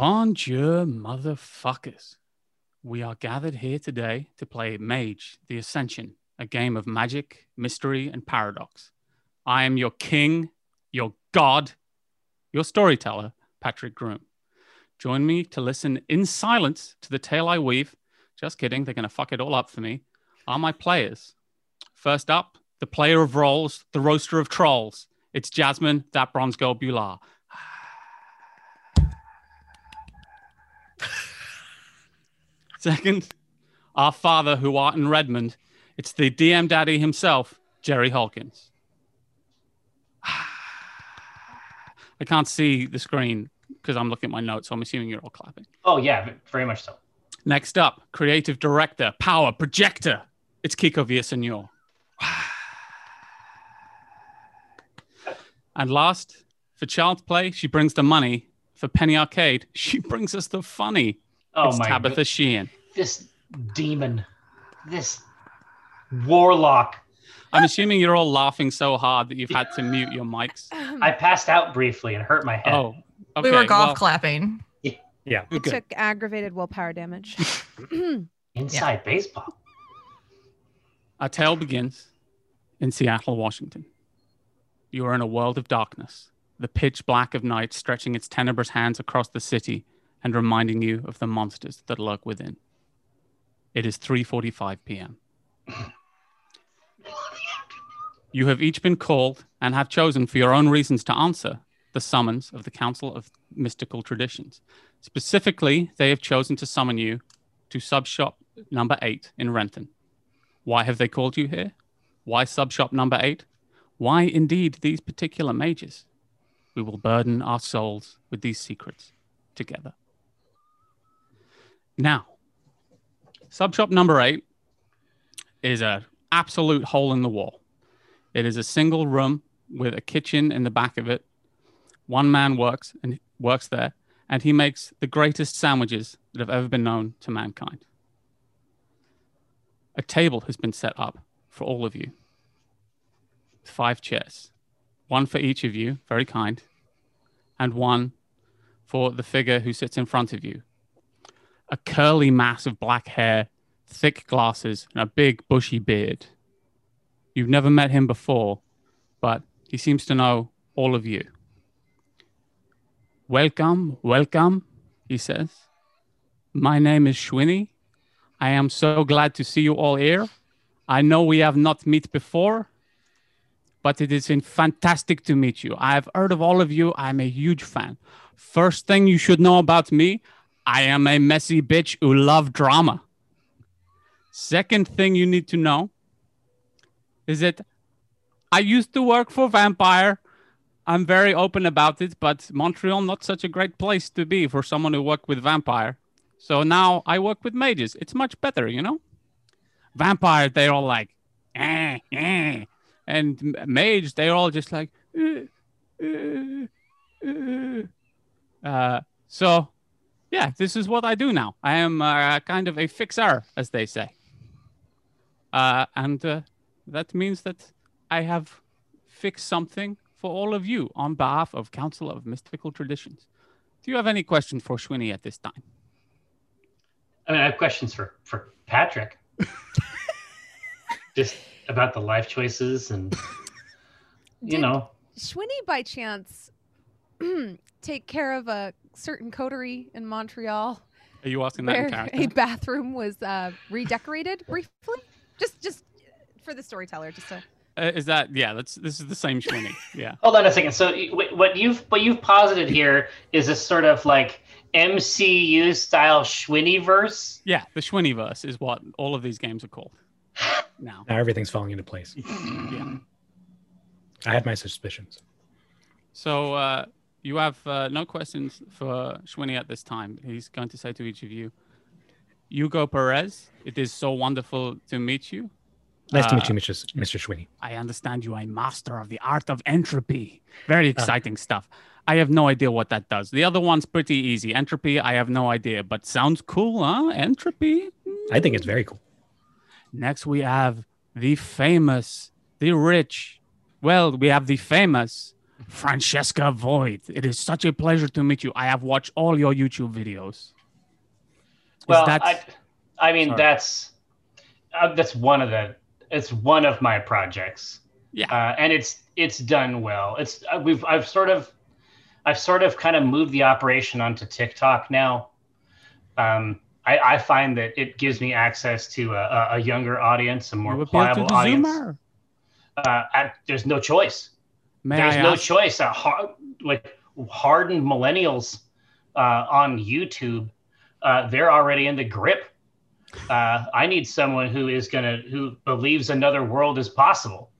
Bonjour, motherfuckers. We are gathered here today to play Mage, the Ascension, a game of magic, mystery, and paradox. I am your king, your god, your storyteller, Patrick Groome. Join me to listen in silence to the tale I weave. Just kidding, they're going to fuck it all up for me. Are my players. First up, the player of roles, the roaster of trolls. It's Jasmine, that bronze girl Bhullar. Second, our father who art in Redmond. It's the DM daddy himself, Jerry Holkins. I can't see the screen because I'm looking at my notes, so I'm assuming you're all clapping. Oh yeah, very much so. Next up, creative director, power projector. It's Kiko Villasenor. and last, for child's play, she brings the money. For Penny Arcade, she brings us the funny. Oh it's my Tabitha god. Sheehan. This demon, this warlock. I'm assuming you're all laughing so hard that you've had to mute your mics. I passed out briefly and hurt my head. Oh, okay. we were golf well, clapping. Yeah. good. It took aggravated willpower damage. Inside baseball. Our tale begins in Seattle, Washington. You are in a world of darkness, the pitch black of night stretching its tenebrous hands across the city and reminding you of the monsters that lurk within. It is 3:45 p.m. You have each been called and have chosen for your own reasons to answer the summons of the Council of Mystical Traditions. Specifically, they have chosen to summon you to sub shop number 8 in Renton. Why have they called you here? Why sub shop number 8? Why indeed these particular mages? We will burden our souls with these secrets together. Now, sub shop number 8 is a absolute hole in the wall. It is a single room with a kitchen in the back of it. One man works and works there, and he makes the greatest sandwiches that have ever been known to mankind. A table has been set up for all of you. Five chairs, one for each of you, very kind, and one for the figure who sits in front of you. A curly mass of black hair, thick glasses, and a big bushy beard. You've never met him before, but he seems to know all of you. Welcome, welcome, he says. My name is Schwinny. I am so glad to see you all here. I know we have not met before, but it is fantastic to meet you. I have heard of all of you. I'm a huge fan. First thing you should know about me, I am a messy bitch who love drama. Second thing you need to know is that I used to work for Vampire. I'm very open about it, but Montreal not such a great place to be for someone who worked with Vampire. So now I work with mages. It's much better, you know. Vampire, they're all like, eh, eh, and mage, they're all just like, eh, eh, eh. uh. So, yeah, this is what I do now. I am uh, kind of a fixer, as they say. Uh, and uh, that means that I have fixed something for all of you on behalf of Council of Mystical Traditions. Do you have any questions for Schwinny at this time? I mean, I have questions for for Patrick. Just about the life choices and you Did know. Schwinny, by chance, take care of a certain coterie in Montreal Are you asking that in character? a bathroom was uh, redecorated briefly? Just, just for the storyteller, just to. Uh, is that yeah? That's this is the same Schwinny. Yeah. Hold on a second. So what you've what you've posited here is a sort of like MCU style Schwinny verse. Yeah, the Schwinnyverse is what all of these games are called. Now, Now everything's falling into place. yeah. I had my suspicions. So uh, you have uh, no questions for Schwinny at this time. He's going to say to each of you, Hugo Perez, it is so wonderful to meet you. Nice to Uh, meet you, Mr. S- Mr. I understand you are a master of the art of entropy. Very exciting stuff. I have no idea what that does. The other one's pretty easy. Entropy, I have no idea, but sounds cool, huh? Entropy? I think it's very cool. Next, we have the famous, the rich. Well, we have the famous Francesca Void, it is such a pleasure to meet you. I have watched all your YouTube videos. Well, that- I, I mean Sorry. that's uh, that's one of the it's one of my projects, yeah. uh, and it's it's done well. It's uh, we've I've sort of I've sort of kind of moved the operation onto TikTok now. Um, I, I find that it gives me access to a, a- younger audience, a more you appeal to pliable audience. Uh, I, there's no choice. May there's I no ask- choice. Uh, har- like hardened millennials uh, on YouTube, uh, they're already in the grip. Uh, I need someone who is gonna who believes another world is possible.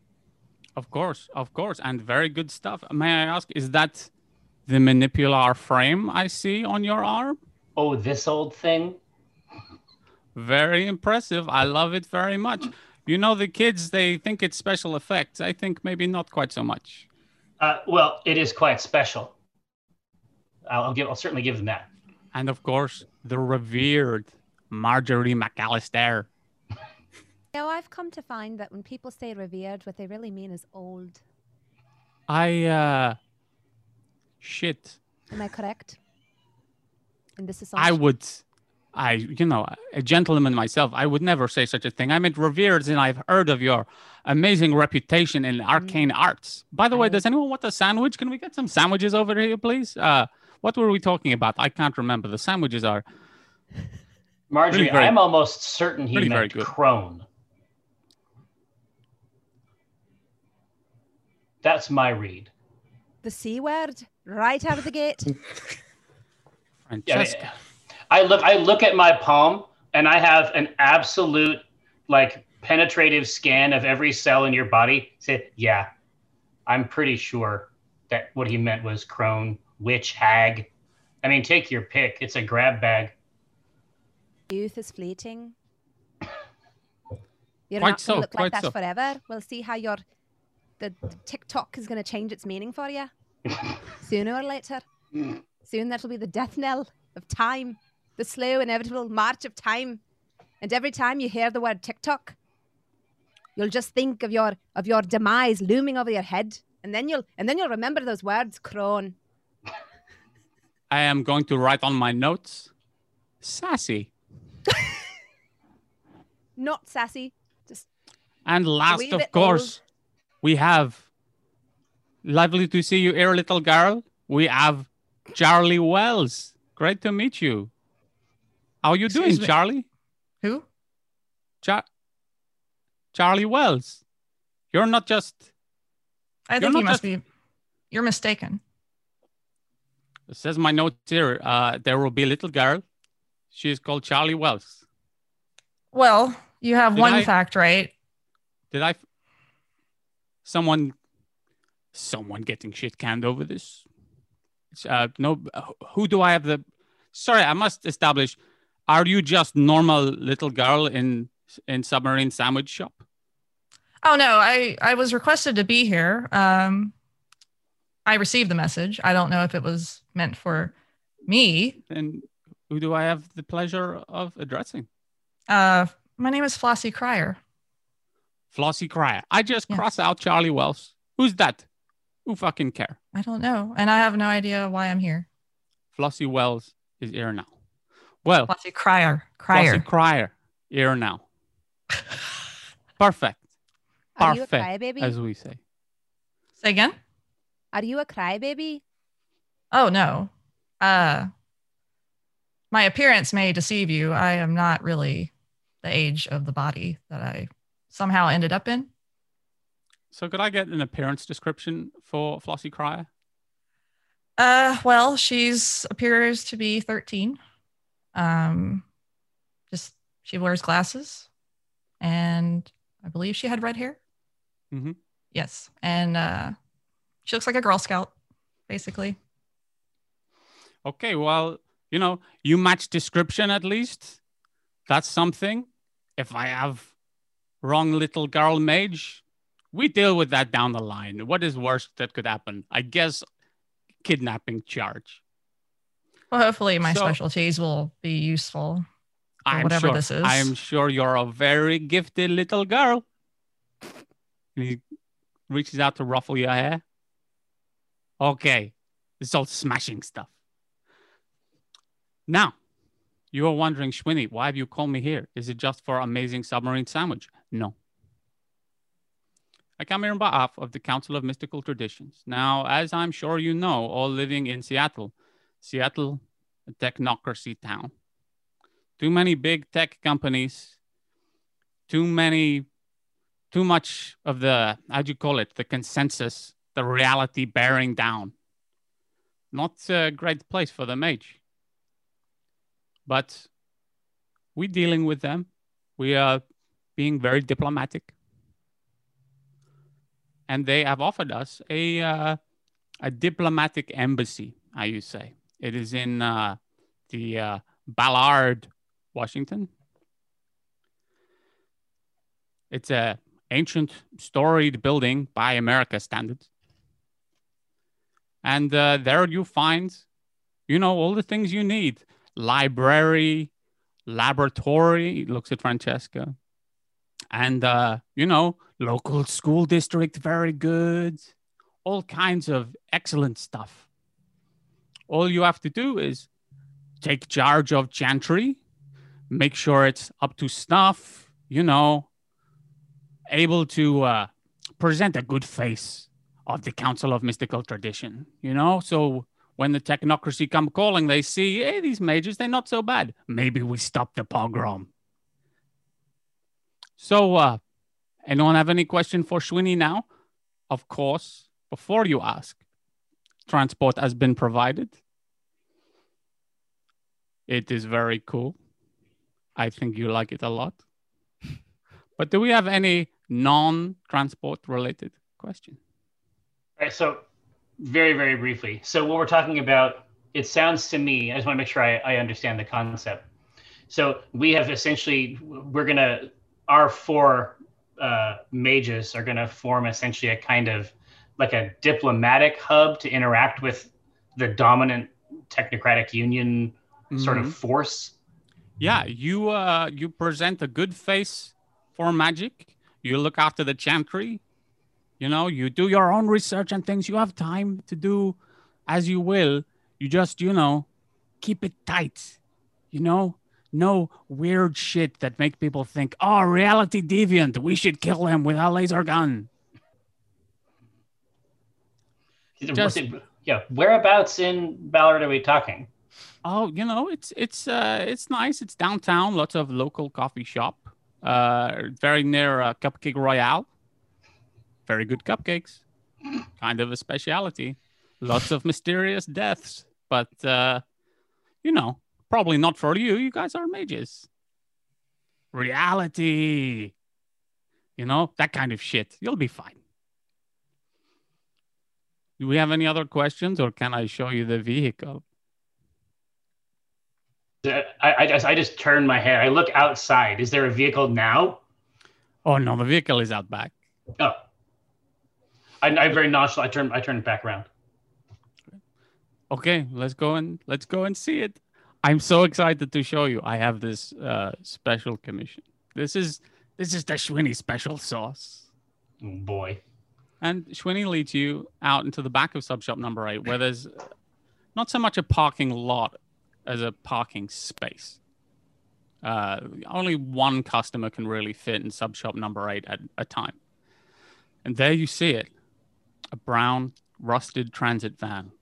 Of course, of course, and very good stuff. May I ask, is that the manipular frame I see on your arm? Oh, this old thing. Very impressive. I love it very much. You know, the kids, they think it's special effects. I think maybe not quite so much. Uh, well, it is quite special. I'll, I'll give. I'll certainly give them that. And of course, the revered Marjory Macallister. Now, I've come to find that when people say revered, what they really mean is old. I, uh, shit. Am I correct? In this I would, I, you know, a gentleman myself, I would never say such a thing. I meant revered, and I've heard of your amazing reputation in arcane arts. By the way, I- does anyone want a sandwich? Can we get some sandwiches over here, please? Uh, what were we talking about? I can't remember. The sandwiches are Marjory, Really very- I'm almost certain he really meant crone. That's my read. The C word, right out of the gate. Yeah, I, mean, Francesca. I look I look at my palm and I have an absolute like penetrative scan of every cell in your body. Say, yeah, I'm pretty sure that what he meant was crone, witch, hag. I mean, take your pick. It's a grab bag. Youth is fleeting. You're Quite not so, to look quite like that so. forever. We'll see how your the TikTok is going to change its meaning for you sooner or later. Soon that'll be the death knell of time, the slow inevitable march of time. And every time you hear the word TikTok, you'll just think of your of your demise looming over your head, and then you'll and then you'll remember those words, crone. I am going to write on my notes sassy. Not sassy, just And last, wee of bit course, we have lovely to see you here, little girl. We have Charlie Wells. Great to meet you. How are you doing, me. Charlie? Who? Char- Charlie Wells. You're not just. I think you must just, be. You're mistaken. It says my note here. Uh, there will be a little girl. She is called Charlie Wells. Well, you have Did one I- fact right. Did I? Someone, someone getting shit canned over this. It's, uh, no, who do I have the? Sorry, I must establish. Are you just normal little girl in in submarine sandwich shop? Oh no, I I was requested to be here. Um, I received the message. I don't know if it was meant for me. And who do I have the pleasure of addressing? Uh, my name is Flossie Cryer. Flossie Cryer. I just Yes. cross out Charlie Wells. Who's that? Who fucking care? I don't know, and I have no idea why I'm here. Flossie Wells is here now. Well, Flossie Crier. Cryer. Flossie Cryer here now. Perfect, are you a crybaby? as we say. Say again? Are you a crybaby? Oh no. Uh, my appearance may deceive you. I am not really the age of the body that I somehow ended up in. So could I get an appearance description for Flossie Cryer? Uh, well, she's appears to be 13. Um, just she wears glasses, and I believe she had red hair. Mhm. Yes, and uh, she looks like a Girl Scout, basically. Okay, well, you know, you match description at least. That's something. If I have wrong little girl mage, we deal with that down the line. What is worst that could happen? I guess kidnapping charge. Well, hopefully, my So- specialties will be useful. I'm whatever sure, this is. I'm sure you're a very gifted little girl. And he reaches out to ruffle your hair. Okay. It's all smashing stuff. Now, you are wondering, Schwinny, why have you called me here? Is it just for amazing submarine sandwich? No. I come here on behalf of the Council of Mystical Traditions. Now, as I'm sure you know, all living in Seattle, Seattle, a technocracy town. Too many big tech companies, too many, too much of the, how do you call it, the consensus, the reality bearing down. Not a great place for the mage. But we're dealing with them. We are being very diplomatic and they have offered us a uh, a diplomatic embassy. I you say it is in uh, the uh, Ballard, Washington. It's a ancient, storied building by America standards, and uh, there you find, you know, all the things you need: library, laboratory. Looks at Francesca, and uh, you know local school district very good all kinds of excellent stuff all you have to do is take charge of chantry make sure it's up to snuff you know able to uh, present a good face of the council of mystical tradition you know so when the technocracy come calling they see hey these mages they're not so bad maybe we stop the pogrom so uh Anyone have any question for Schwinny now? Of course, before you ask, transport has been provided. It is very cool. I think you like it a lot. but do we have any non-transport related question? All right. So, very, very briefly. So, what we're talking about, it sounds to me, I just want to make sure I, I understand the concept. So, we have essentially, we're going to, our four uh, mages are going to form essentially a kind of like a diplomatic hub to interact with the dominant technocratic union sort Mhm. of force. Yeah, you uh you present a good face for magic. You look after the chantry. You know, you do your own research and things. You have time to do as you will. You just, you know, keep it tight. You know, no weird shit that make people think, "Oh, reality deviant, we should kill him with a laser gun." Just- yeah, whereabouts in Ballard are we talking? Oh, you know, it's it's uh it's nice. It's downtown. Lots of local coffee shop. Uh, very near uh, Cupcake Royale. Very good cupcakes. Kind of a specialty. Lots of mysterious deaths, but uh, you know, probably not for you. You guys are mages. Reality. You know that kind of shit. You'll be fine. Do we have any other questions, or can I show you the vehicle? I, I just I just turn my head. I look outside. Is there a vehicle now? Oh no, the vehicle is out back. Oh, I, I very nonchalant. I turn I turn it back around. Okay, let's go and let's go and see it. I'm so excited to show you. I have this uh, special commission. This is this is the Schwinny special sauce. Oh boy. And Schwinny leads you out into the back of sub shop number eight, where there's not so much a parking lot as a parking space. Uh, only one customer can really fit in sub shop number eight at a time. And there you see it a brown, rusted transit van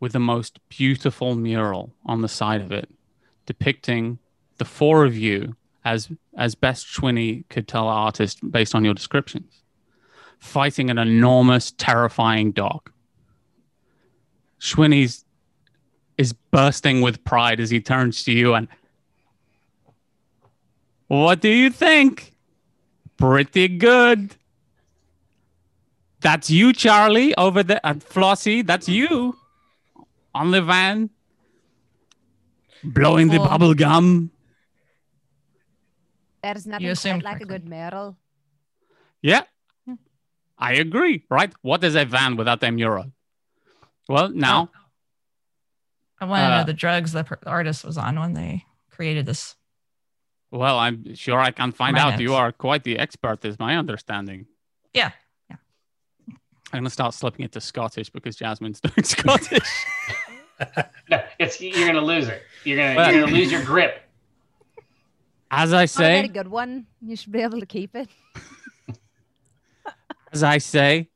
with the most beautiful mural on the side of it, depicting the four of you as as best Schwinny could tell artist based on your descriptions, fighting an enormous, terrifying dog. Schwinny's is bursting with pride as he turns to you and what do you think? Pretty good. That's you, Charlie, over there. And Flossie, that's you on the van, blowing the bubble gum. There's nothing assumed quite like a good mural. Yeah, I agree. Right? What is a van without a mural? Well, now, I want to Uh, know the drugs the per- artist was on when they created this. well, I'm sure I can find My out. You are quite the expert, is my understanding. Yeah. Yeah. I'm gonna start slipping it to Scottish because Jasmine's doing Scottish. No, it's you're gonna lose it. You're gonna Well- gonna lose your grip. As I Not a very say, good one. You should be able to keep it. as I say,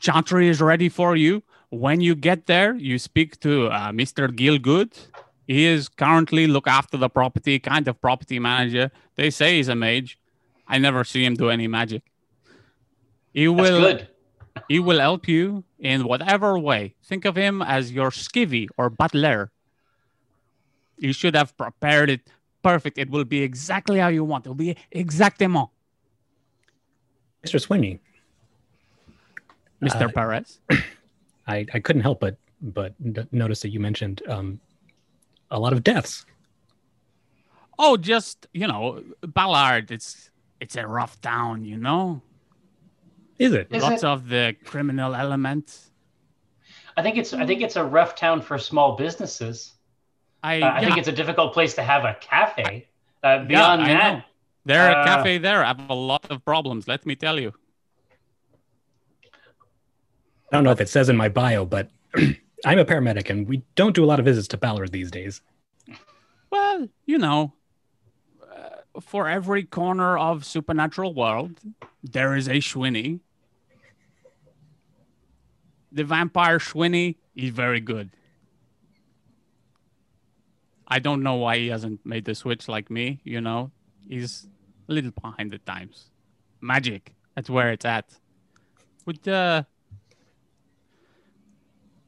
Chantry is ready for you. When you get there, you speak to uh, Mr. Gilgood. He is currently look after the property, kind of property manager. They say he's a mage. I never see him do any magic. He That's will good. he will help you in whatever way. Think of him as your skivvy or butler. You should have prepared it perfect. It will be exactly how you want. It will be exactement, Mr. Sweeney, Mr. Uh, Perez. I, I couldn't help but but notice that you mentioned um, a lot of deaths. Oh, just you know, Ballard. It's it's a rough town, you know. Is it? Is Lots it? of the criminal element. I think it's I think it's a rough town for small businesses. I, Uh, I yeah, think it's a difficult place to have a cafe. Uh, beyond I that, know. There, uh, a cafe there. I have a lot of problems. Let me tell you. I don't know if it says in my bio, but I'm a paramedic and we don't do a lot of visits to Ballard these days. Well, you know, uh, for every corner of supernatural world, there is a Schwinny. The vampire Schwinny is very good. I don't know why he hasn't made the switch like me, you know. He's a little behind the times. Magic, that's where it's at. Would uh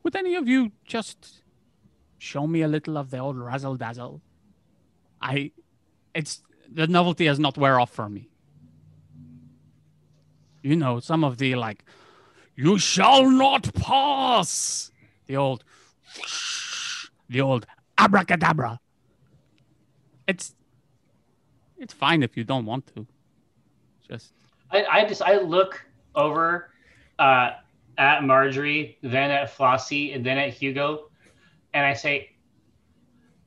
would any of you just show me a little of the old razzle dazzle? I, it's the novelty has not wear off for me. You know, some of the like, you shall not pass. The old, the old abracadabra. It's, it's fine if you don't want to. Just I, I just I look over uh, at Marjory, then at Flossie, and then at Hugo, and I say,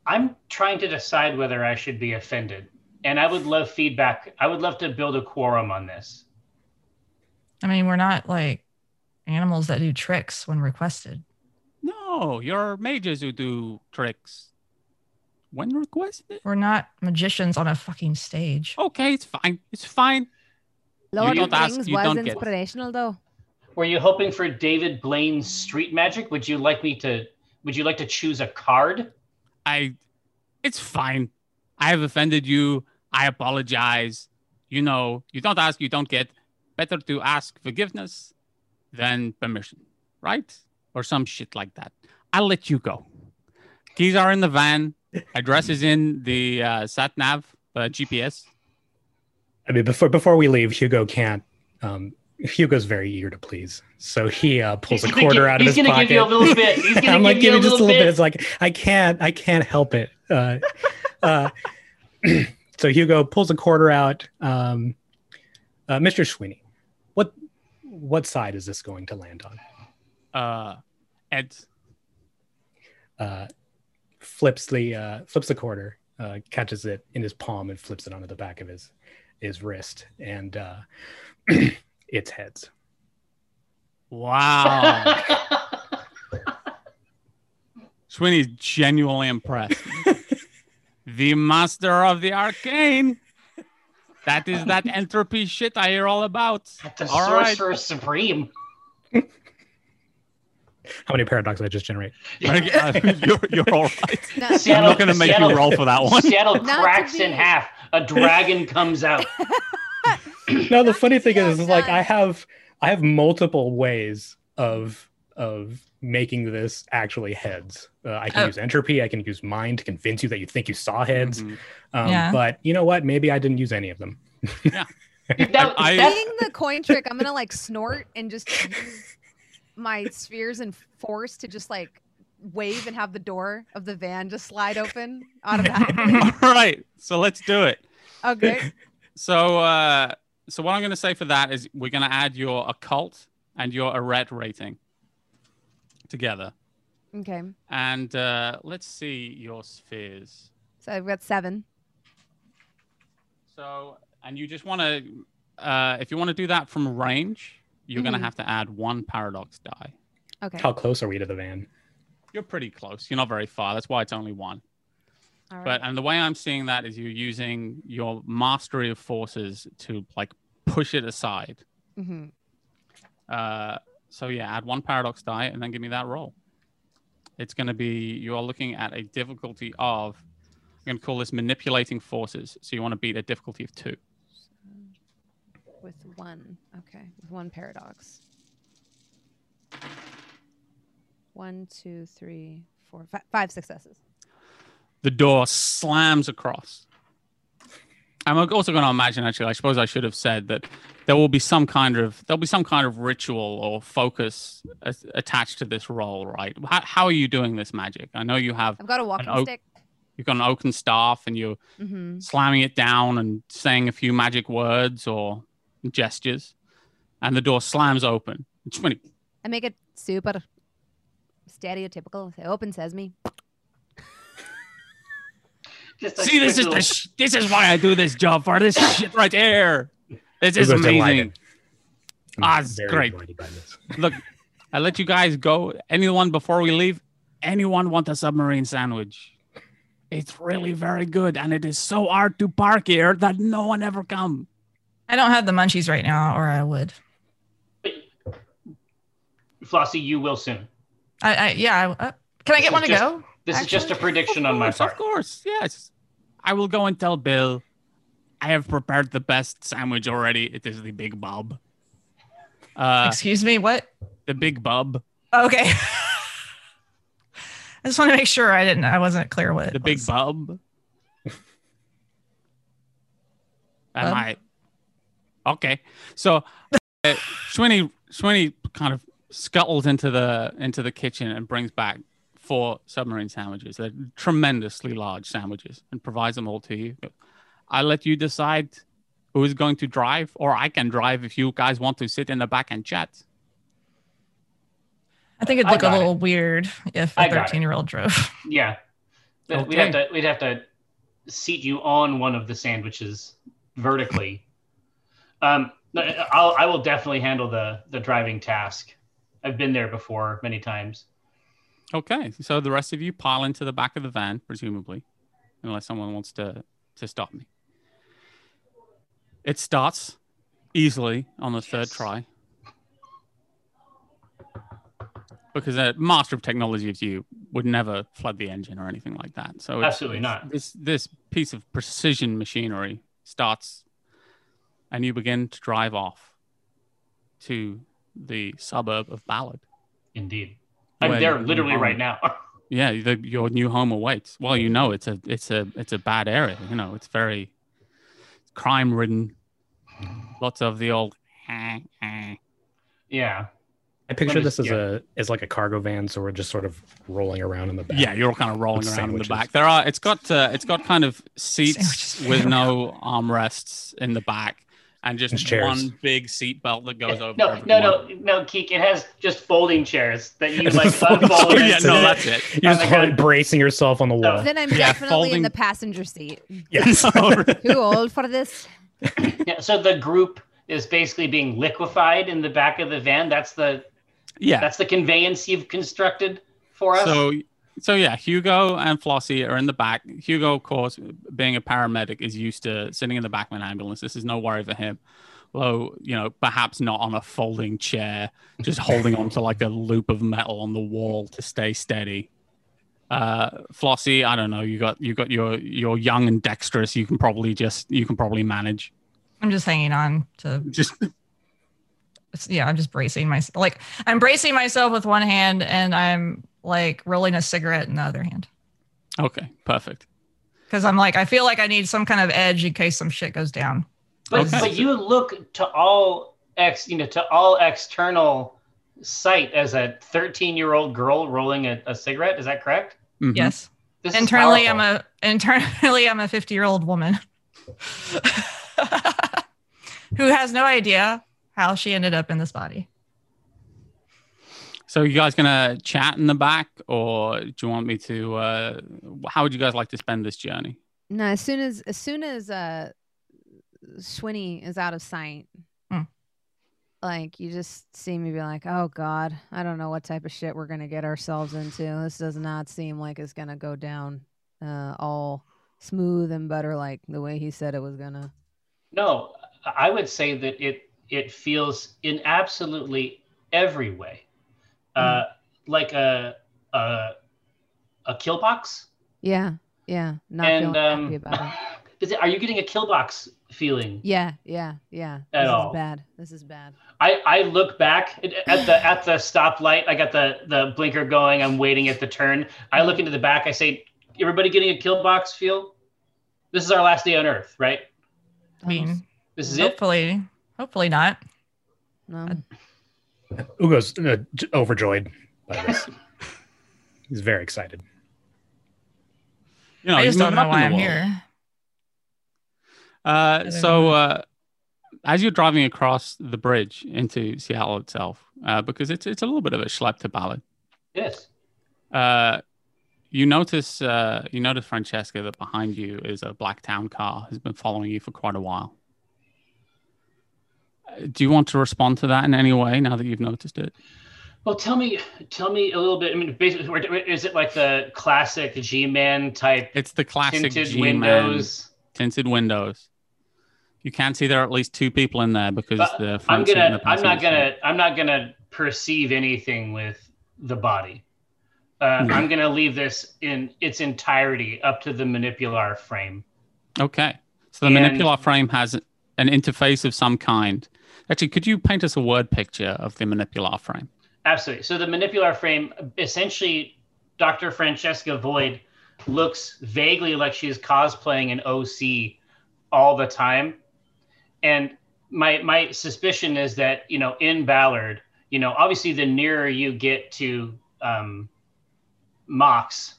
I'm trying to decide whether I should be offended, and I would love feedback. I would love to build a quorum on this. I mean, we're not like animals that do tricks when requested. no, you're mages who do tricks. When requested. We're not magicians on a fucking stage. Okay, it's fine. It's fine. Lord don't of ask, the Rings you was don't get. inspirational, though. Were you hoping for David Blaine's street magic? Would you like me to? Would you like to choose a card? I it's fine. I have offended you. I apologize. You know, you don't ask, you don't get. Better to ask forgiveness than permission, right? Or some shit like that. I'll let you go. Keys are in the van. Address is in the uh, sat nav, uh, GPS. I mean, before before we leave, Hugo can't. Um, Hugo's very eager to please, so he uh, pulls a quarter gi- out of his pocket. he's gonna give you a little bit. He's gonna I'm like, give you give me just a little little bit. bit. It's like I can't, I can't help it. Uh, uh, so Hugo pulls a quarter out. Um, uh, Mr. Sweeney, what what side is this going to land on? Uh, Ed, Uh, flips the uh, flips the quarter, uh, catches it in his palm, and flips it onto the back of his his wrist, and uh, it's heads. wow. Sweeney's genuinely impressed. the master of the arcane. That is that entropy shit I hear all about. the All right. sorcerer supreme. How many paradoxes I just generate? Like, uh, you're, you're all right. Now, I'm not going to make Seattle- you roll for that one. Seattle cracks in half. A dragon comes out. no, the funny thing Yeah, is, is like. I have I have multiple ways of of making this actually heads. Uh, I can Oh. use entropy. I can use mind to convince you that you think you saw heads. Mhm. Um, Yeah. But you know what? Maybe I didn't use any of them. That- I- that's- Being the coin trick, I'm gonna like snort and just use my spheres and force to just like wave and have the door of the van just slide open automatically. All right, so let's do it. okay. So, uh, so what I'm going to say for that is we're going to add your occult and your Arete rating together, Okay. and uh, let's see your spheres. So I've got seven. So, and you just want to, uh, if you want to do that from range, you're gonna Mhm. have to add one paradox die. Okay. How close are we to the van? You're pretty close. You're not very far. That's why it's only one. Right. But and the way I'm seeing that is you're using your mastery of forces to like push it aside. Mhm. Uh, so yeah, add one paradox die and then give me that roll. It's going to be you are looking at a difficulty of. I'm going to call this manipulating forces. So you want to beat a difficulty of two. With one. Okay. With one paradox. One, two, three, four, fi- five successes. The door slams across. I'm also going to imagine. Actually, I suppose I should have said that there will be some kind of there'll be some kind of ritual or focus a- attached to this role, right? How, how are you doing this magic? I know you have I've got a walking oak- stick. you've got an oaken staff and you're Mm-hmm. slamming it down and saying a few magic words or gestures, and the door slams open. It's funny. I make it super stereotypical. Open sesame. Just See, this is quick the sh- this is why I do this job for this shit right here. This is amazing. delighted. Ah, it's great. delighted by this. Look, I let you guys go. Anyone before we leave? Anyone want a submarine sandwich? It's really very good, and it is so hard to park here that no one ever come. I don't have the munchies right now, or I would. Flossie, you will soon. I, I yeah. I, uh, can I get is one to just- go? This is just a prediction of on my part. Of course, yes. I will go and tell Bill. I have prepared the best sandwich already. It is the Big Bob. Uh, Excuse me. What? the Big Bob. Okay. I just want to make sure I didn't. I wasn't clear what it The Big was. Bub. Am Bub? I? Okay. So, uh, Sweeney, Sweeney kind of scuttles into the into the kitchen and brings back four submarine sandwiches. They're tremendously large sandwiches, and provides them all to you. I let you decide who is going to drive, or I can drive if you guys want to sit in the back and chat. I think it'd look a got it. little weird if a 13 year old drove. Yeah. But We'd have to we'd have to seat you on one of the sandwiches vertically. Um, I'll I will definitely handle the the driving task. I've been there before many times. Okay, so the rest of you pile into the back of the van, presumably, unless someone wants to to stop me. It starts easily on the third try because a master of technology as you would never flood the engine or anything like that. So Absolutely not. This this piece of precision machinery starts, and you begin to drive off to the suburb of Ballard. Indeed. I'm Where there literally right now. Yeah, the, your new home awaits. Well, you know it's a it's a it's a bad area. You know it's very crime ridden. Lots of the old. Yeah. I picture me- this as yeah. a as like a cargo van, so we're just sort of rolling around in the back. Yeah, you're all kind of rolling With around in the back. There are. It's got uh, it's got kind of seats with no armrests in the back, and just And chairs. one big seat belt that goes over. No, no, no, no, Keek. It has just folding chairs that you like Folding unfold. Oh, yeah, and no, that's it. You're Oh just hard bracing yourself on the wall. Then I'm Yeah, definitely in the passenger seat. Yes. Too old for this. Yeah, so the group is basically being liquefied in the back of the van. That's the yeah. that's the conveyance you've constructed for us. So, so yeah, Hugo and Flossie are in the back. Hugo, of course, being a paramedic, is used to sitting in the back of an ambulance. This is no worry for him. Though, you know, perhaps not on a folding chair, just holding onto like a loop of metal on the wall to stay steady. Uh, Flossie, I don't know. You got you got your you're young and dexterous. You can probably just you can probably manage. I'm just hanging on to. Just Yeah, I'm just bracing myself. Like I'm bracing myself with one hand, and I'm like rolling a cigarette in the other hand okay, perfect. because I'm like I feel like I need some kind of edge in case some shit goes down. but okay. but you look to all ex you know to all external sight as a 13 year old girl rolling a, a cigarette. Is that correct? Mhm. Yes. This internally i'm a internally i'm a 50 year old woman who has no idea how she ended up in this body So you guys gonna chat in the back, or do you want me to? Uh, how would you guys like to spend this journey? No, as soon as as soon as uh Swinny is out of sight, Hmm. like you just see me be like, oh God, I don't know what type of shit we're gonna get ourselves into. This does not seem like it's gonna go down uh, all smooth and butter like the way he said it was gonna. No, I would say that it it feels in absolutely every way, uh, like a a a kill box. Yeah, yeah. Not and feeling happy um, about it. is it, are you getting a kill box feeling? Yeah, yeah, yeah. At this all. is bad. This is bad. I, I look back at at the at the stoplight. I got the the blinker going. I'm waiting at the turn. I look into the back. I say, "Everybody getting a kill box feel? This is our last day on Earth, right? I mean, This is it." hopefully, hopefully not. No. Ugo's uh, overjoyed by this. He's very excited. You know, I just don't know why I'm here. Uh, so, uh, as you're driving across the bridge into Seattle itself, uh, because it's it's a little bit of a schlep to Ballard, Yes. uh, you notice uh, you notice Francesca that behind you is a black town car has been following you for quite a while. Do you want to respond to that in any way now that you've noticed it? Well, tell me, tell me a little bit. I mean, basically, is it like the classic G-man type It's the classic tinted G-Man, windows? tinted windows. You can see there are at least two people in there because But the I'm front seat and gonna, the I'm not gonna, I'm not gonna perceive anything with the body. Uh, Hmm. I'm gonna leave this in its entirety up to the manipular frame. Okay. So the And- manipular frame has an interface of some kind. Actually, could you paint us a word picture of the manipular frame? Absolutely. So the manipular frame, essentially, Dr. Francesca Void looks vaguely like she's cosplaying an OC all the time. And my my suspicion is that you know in Ballard, you know, obviously the nearer you get to um, Mox,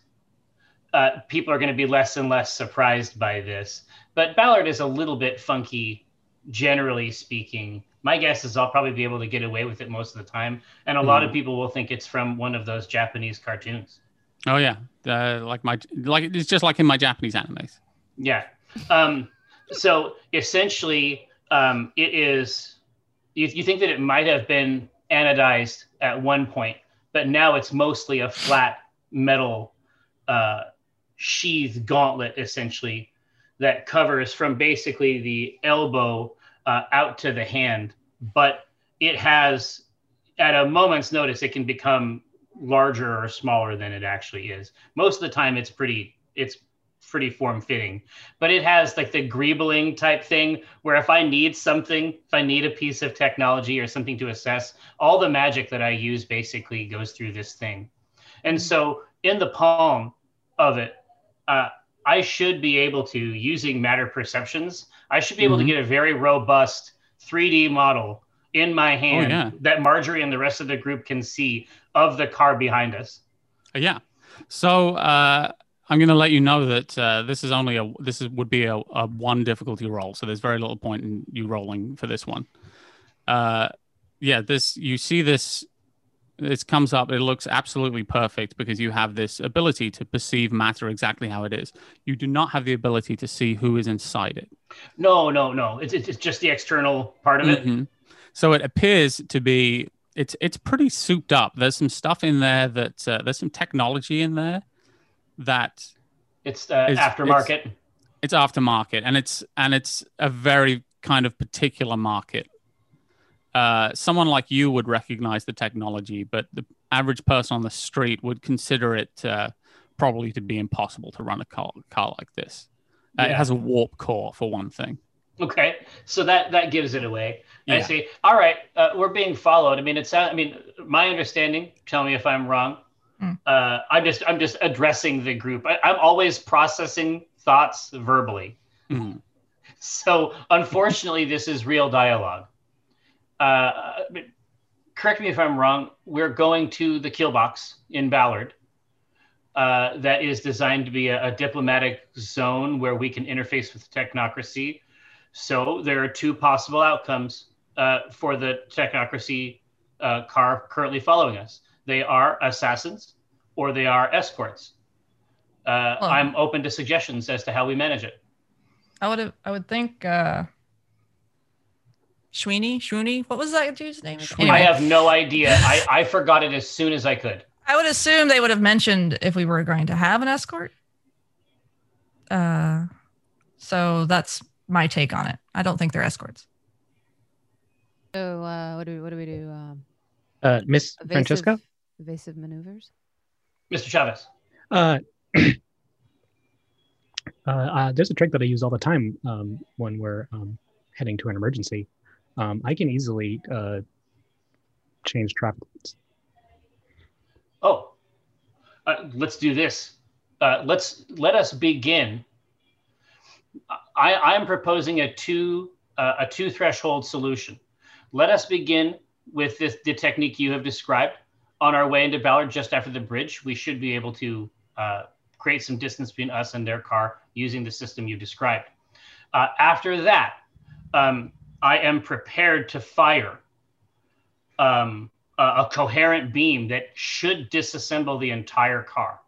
uh, people are going to be less and less surprised by this. But Ballard is a little bit funky, generally speaking. My guess is I'll probably be able to get away with it most of the time, and a lot of people will think it's from one of those Japanese cartoons. Oh yeah, uh, like my like it's just like in my Japanese animes. Yeah. Um, so essentially, um, it is. You, you think that it might have been anodized at one point, but now it's mostly a flat metal uh, sheath gauntlet, essentially, that covers from basically the elbow uh, out to the hand. But it has, at a moment's notice, it can become larger or smaller than it actually is. Most of the time, it's pretty. It's pretty form fitting, but it has like the greebling type thing where if I need something, if I need a piece of technology or something to assess, all the magic that I use basically goes through this thing. And so in the palm of it, uh, I should be able to, using matter perceptions, I should be able Mhm. to get a very robust 3D model in my hand yeah. that Marjory and the rest of the group can see of the car behind us. Yeah. So uh, I'm going to let you know that uh, this is only a this is, would be a, a one difficulty roll. So there's very little point in you rolling for this one. Uh, yeah, this you see this. This comes up. It looks absolutely perfect because you have this ability to perceive matter exactly how it is. You do not have the ability to see who is inside it. No, no, no. It's, it's it's just the external part of it. Mhm. So it appears to be it's it's pretty souped up. There's some stuff in there that uh, there's some technology in there that It's uh, It's- aftermarket. it's aftermarket and it's and it's a very kind of particular market. Uh, someone like you would recognize the technology, but the average person on the street would consider it uh, probably to be impossible to run a car, car like this. Uh, It has a warp core for one thing. Okay, so that that gives it away. I see. All right, uh, we're being followed. I mean, it's. I mean, my understanding. Tell me if I'm wrong. Hmm. Uh, I'm just. I'm just addressing the group. I, I'm always processing thoughts verbally. Mhm. So unfortunately, this is real dialogue. Uh, correct me if I'm wrong. We're going to the kill box in Ballard. Uh, that is designed to be a, a diplomatic zone where we can interface with technocracy. So there are two possible outcomes uh, for the technocracy uh, car currently following us. They are assassins or they are escorts. Uh, Well- I'm open to suggestions as to how we manage it. I would have. I would think uh Sweeney, Sweeney. What was that dude's name? Sweeney. I have no idea. I, I forgot it as soon as I could. I would assume they would have mentioned if we were going to have an escort. Uh, so that's my take on it. I don't think they're escorts. So uh, what do we what do we do? Um, Uh, Miss evasive, Francesca? evasive maneuvers. Mr. Chavez. Uh, uh, uh, there's a trick that I use all the time um, when we're um, heading to an emergency. Um, I can easily uh, change traffic lights. Oh, uh, let's do this. Uh, let's let us begin. I, I am proposing a two uh, a two threshold solution. Let us begin with this, the technique you have described. On our way into Ballard, just after the bridge, we should be able to uh, create some distance between us and their car using the system you described. Uh, after that, um, I am prepared to fire um, a, a coherent beam that should disassemble the entire car.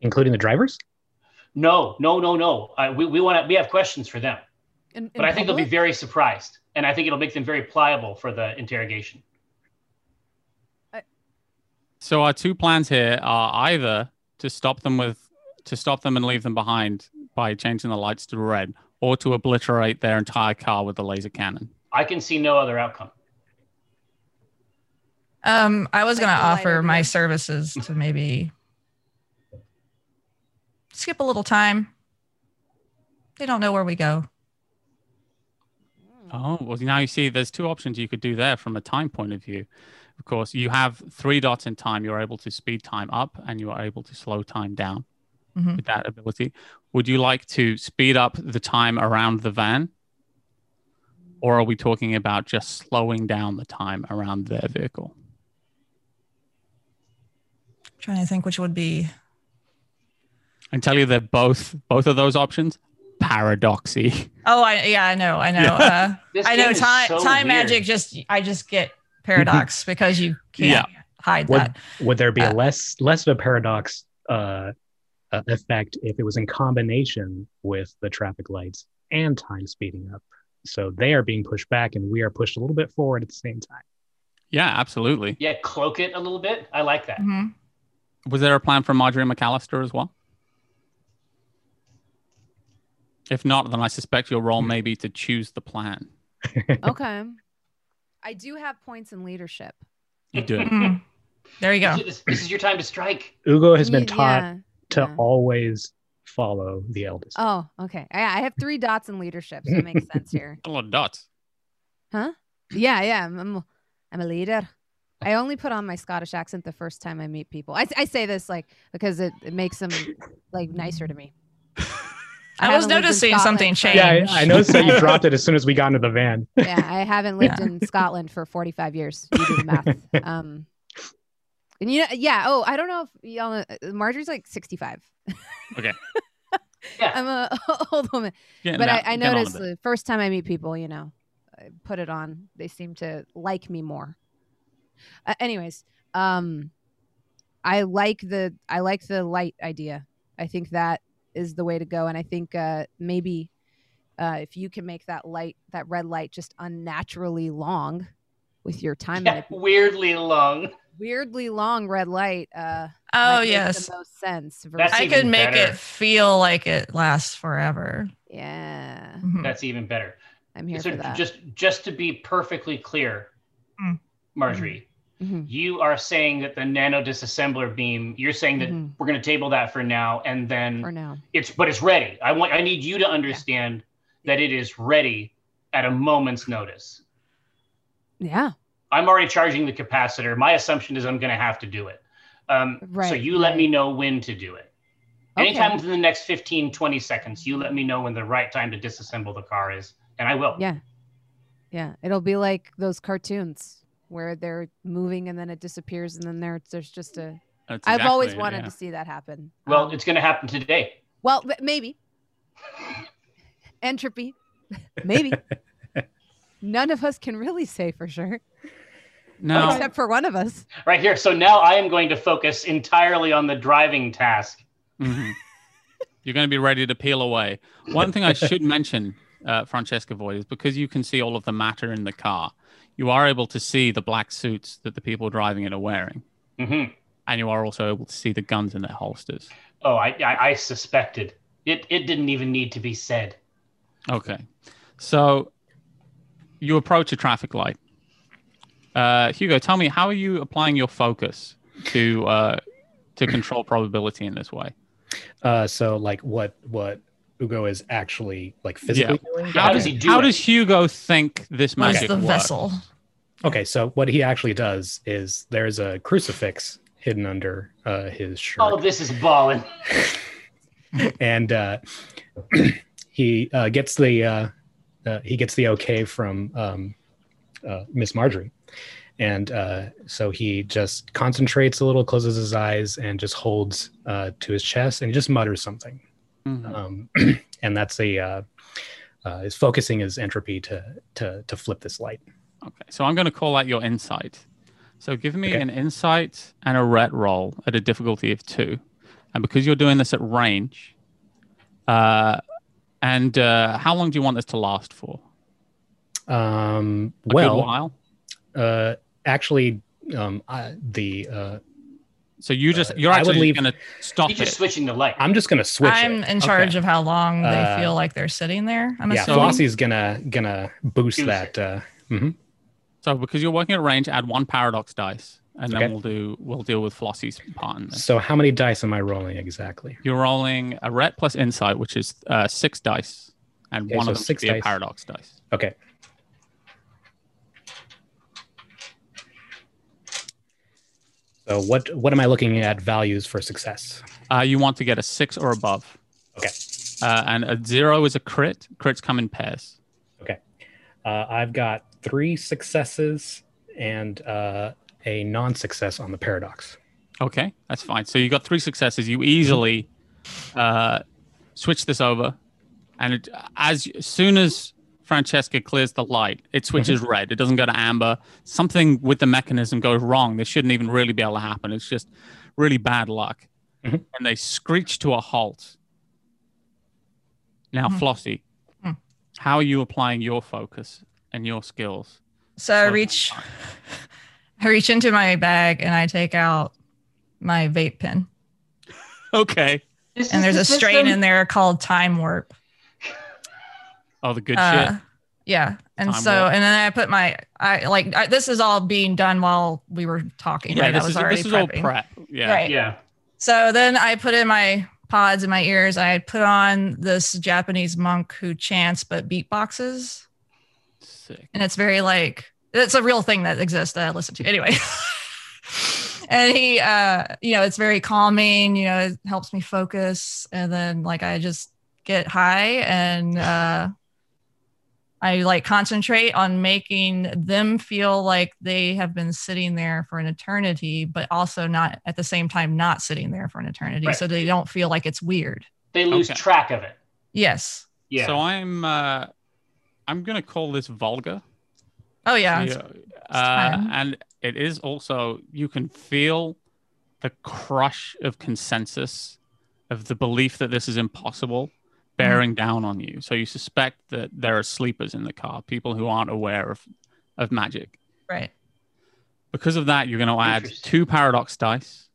including the drivers. No, no, no, no. Uh, we we want to. We have questions for them, In, but in I think they'll be very surprised, and I think it'll make them very pliable for the interrogation. So our two plans here are either to stop them with to stop them and leave them behind by changing the lights to red, or to obliterate their entire car with the laser cannon. I can see no other outcome. Um, I was going to offer my idea. services to maybe skip a little time. They don't know where we go. Oh, well, now you see there's two options you could do there from a time point of view. Of course, you have three dots in time. You're able to speed time up and you are able to slow time down Mhm. with that ability. Would you like to speed up the time around the van? Or are we talking about just slowing down the time around their vehicle? trying to think which would be. And tell you that both both of those options paradoxy. Oh, I yeah, I know, I know. Uh, I know time so time weird. magic. Just I just get paradox because you can't hide Would that. would there be a Uh, less less of a paradox uh, uh, effect if it was in combination with the traffic lights and time speeding up? So they are being pushed back, and we are pushed a little bit forward at the same time. Yeah, absolutely. Yeah, cloak it a little bit. I like that. Mhm. Was there a plan for Marjory Macallister as well? If not, then I suspect your role may be to choose the plan. Okay. I do have points in leadership. You do. Mm. There you go. This, this is your time to strike. Ugo has been taught yeah, to yeah. always follow the eldest. Oh, okay. I, I have three dots in leadership, so it makes sense here. A lot of dots. Huh? Yeah, yeah. I'm, I'm, I'm a leader. I only put on my Scottish accent the first time I meet people. I, I say this like because it, it makes them like nicer to me. I was haven't lived in noticing something Scotland for- yeah, change. I, I noticed that you dropped it as soon as we got into the van. yeah, I haven't lived in Scotland for 45 years. You do the math. Um, and you know, yeah. Oh, I don't know if y'all know, uh, Marjory's like 65. Okay. Yeah. I'm a old woman, Getting but that- I, I getting on a noticed the first time I meet people, you know, I put it on. They seem to like me more. Uh, anyways, um, I like the I like the light idea. I think that is the way to go, and I think uh, maybe uh, if you can make that light, that red light, just unnaturally long with your time Yeah, manip- weirdly long. Weirdly long red light. Uh, oh might make yes, the most sense. That's I versus- could make better. it feel like it lasts forever. yeah, Mhm. That's even better. I'm here so for that. just just to be perfectly clear, Mm. Marjory, Mhm. you are saying that the nano disassembler beam. You're saying that Mhm. we're going to table that for now, and then for now. it's but it's ready. I want I need you to understand that it is ready at a moment's notice. Yeah. I'm already charging the capacitor. My assumption is I'm going to have to do it. Um, so you let me know when to do it. Okay. Anytime within the next 15, 20 seconds, you let me know when the right time to disassemble the car is, and I will. Yeah. Yeah. It'll be like those cartoons where they're moving and then it disappears and then there, there's just a. That's have always exactly it, wanted yeah. to see that happen. Well, Um, it's going to happen today. well, maybe. Entropy. maybe. None of us can really say for sure, Now, except for one of us. Right here. So now I am going to focus entirely on the driving task. mhm. you're going to be ready to peel away. One thing I should mention uh, Francesca Void, is because you can see all of the matter in the car. You are able to see the black suits that the people driving it are wearing, hmm and you are also able to see the guns in their holsters. Oh, I, I I suspected it. It didn't even need to be said. Okay. So you approach a traffic light. Uh, Hugo, tell me, how are you applying your focus to uh, to control probability in this way? Uh, so like what what Hugo is actually like physically doing? How does he do How it? does Hugo think this What's magic the works? vessel? Okay, so what he actually does is there's a crucifix hidden under uh, his shirt, Oh, this is balling. and uh, he uh, gets the uh, uh, he gets the okay from um, uh, Miss Marjory, and uh, so he just concentrates a little, closes his eyes, and just holds uh, to his chest, and he just mutters something, Mhm. um, and that's a uh, uh, is focusing his entropy to to to flip this light. Okay, so I'm going to call out your insight. So give me Okay. an insight and Arete roll at a difficulty of two, and because you're doing this at range, uh, and uh, how long do you want this to last for? Um, A well, while. Uh, actually, um, I, the uh, So you just uh, you're I actually leave- going to stop He's it. just switching the light. I'm just gonna switch I'm it. in charge Okay. of how long they Uh, feel like they're sitting there. I'm yeah, assuming. Flossie's gonna gonna boost Use that. Uh, So because you're working at range, add one paradox dice, and then we'll do we'll deal with Flossie's part in this. so how many dice am I rolling exactly? You're rolling Arete plus insight, which is uh, six dice, and Okay, one so of them six should be a paradox dice. Okay. So what what am I looking at values for success? Uh, you want to get a six or above. Okay. Uh, and a zero is a crit. Crits come in pairs. Okay. Uh, I've got three successes and uh, a non-success on the paradox. Okay, that's fine. So you got three successes. You easily uh, switch this over, and it, as as soon as Francesca clears the light, it switches red. It doesn't go to amber. Something with the mechanism goes wrong. This shouldn't even really be able to happen. It's just really bad luck. Mhm. And they screech to a halt. Now, Mhm. Flossie, Hmm. how are you applying your focus and your skills? So I reach, I reach into my bag and I take out my vape pen, Okay. And there's a strain system? in there called time warp. Oh, the good Uh, shit. Yeah, and Time so warp. and then I put my I like I, this is all being done while we were talking. Yeah, right? I this was is, already this is all prepping. prep. Yeah. Right. Yeah. So then I put in my pods in my ears. I put on this Japanese monk who chants but beatboxes. Sick. and it's very like it's a real thing that exists that I listen to anyway. and he, uh, you know, it's very calming. You know, it helps me focus, and then like I just get high and uh, I like concentrate on making them feel like they have been sitting there for an eternity, but also not at the same time not sitting there for an eternity, Right. so they don't feel like it's weird. They lose Okay. track of it. Yes. Yeah. So I'm uh, I'm gonna call this vulgar. Oh yeah. Yeah. it's- Uh, fine. and it is also you can feel the crush of consensus of the belief that this is impossible bearing down on you. So you suspect that there are sleepers in the car, people who aren't aware of of magic. right. Because of that, you're going to add two paradox dice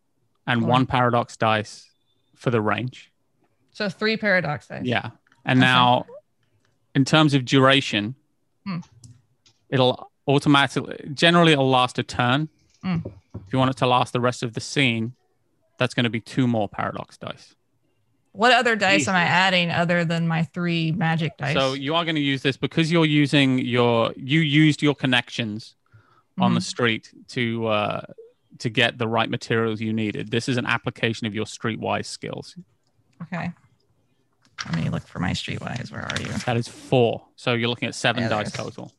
and one paradox dice for the range. So three paradox dice. Yeah. And Okay. now, in terms of duration, Hmm. it'll automatically, generally, it'll last a turn. Hmm. If you want it to last the rest of the scene, that's going to be two more paradox dice. What other dice am I adding other than my three magic dice? So you are going to use this because you're using your, you used your connections on the Mhm. street to, uh, to get the right materials you needed. This is an application of your streetwise skills. okay. Let me look for my streetwise. Where are you? That is four. So you're looking at seven Yeah, dice total.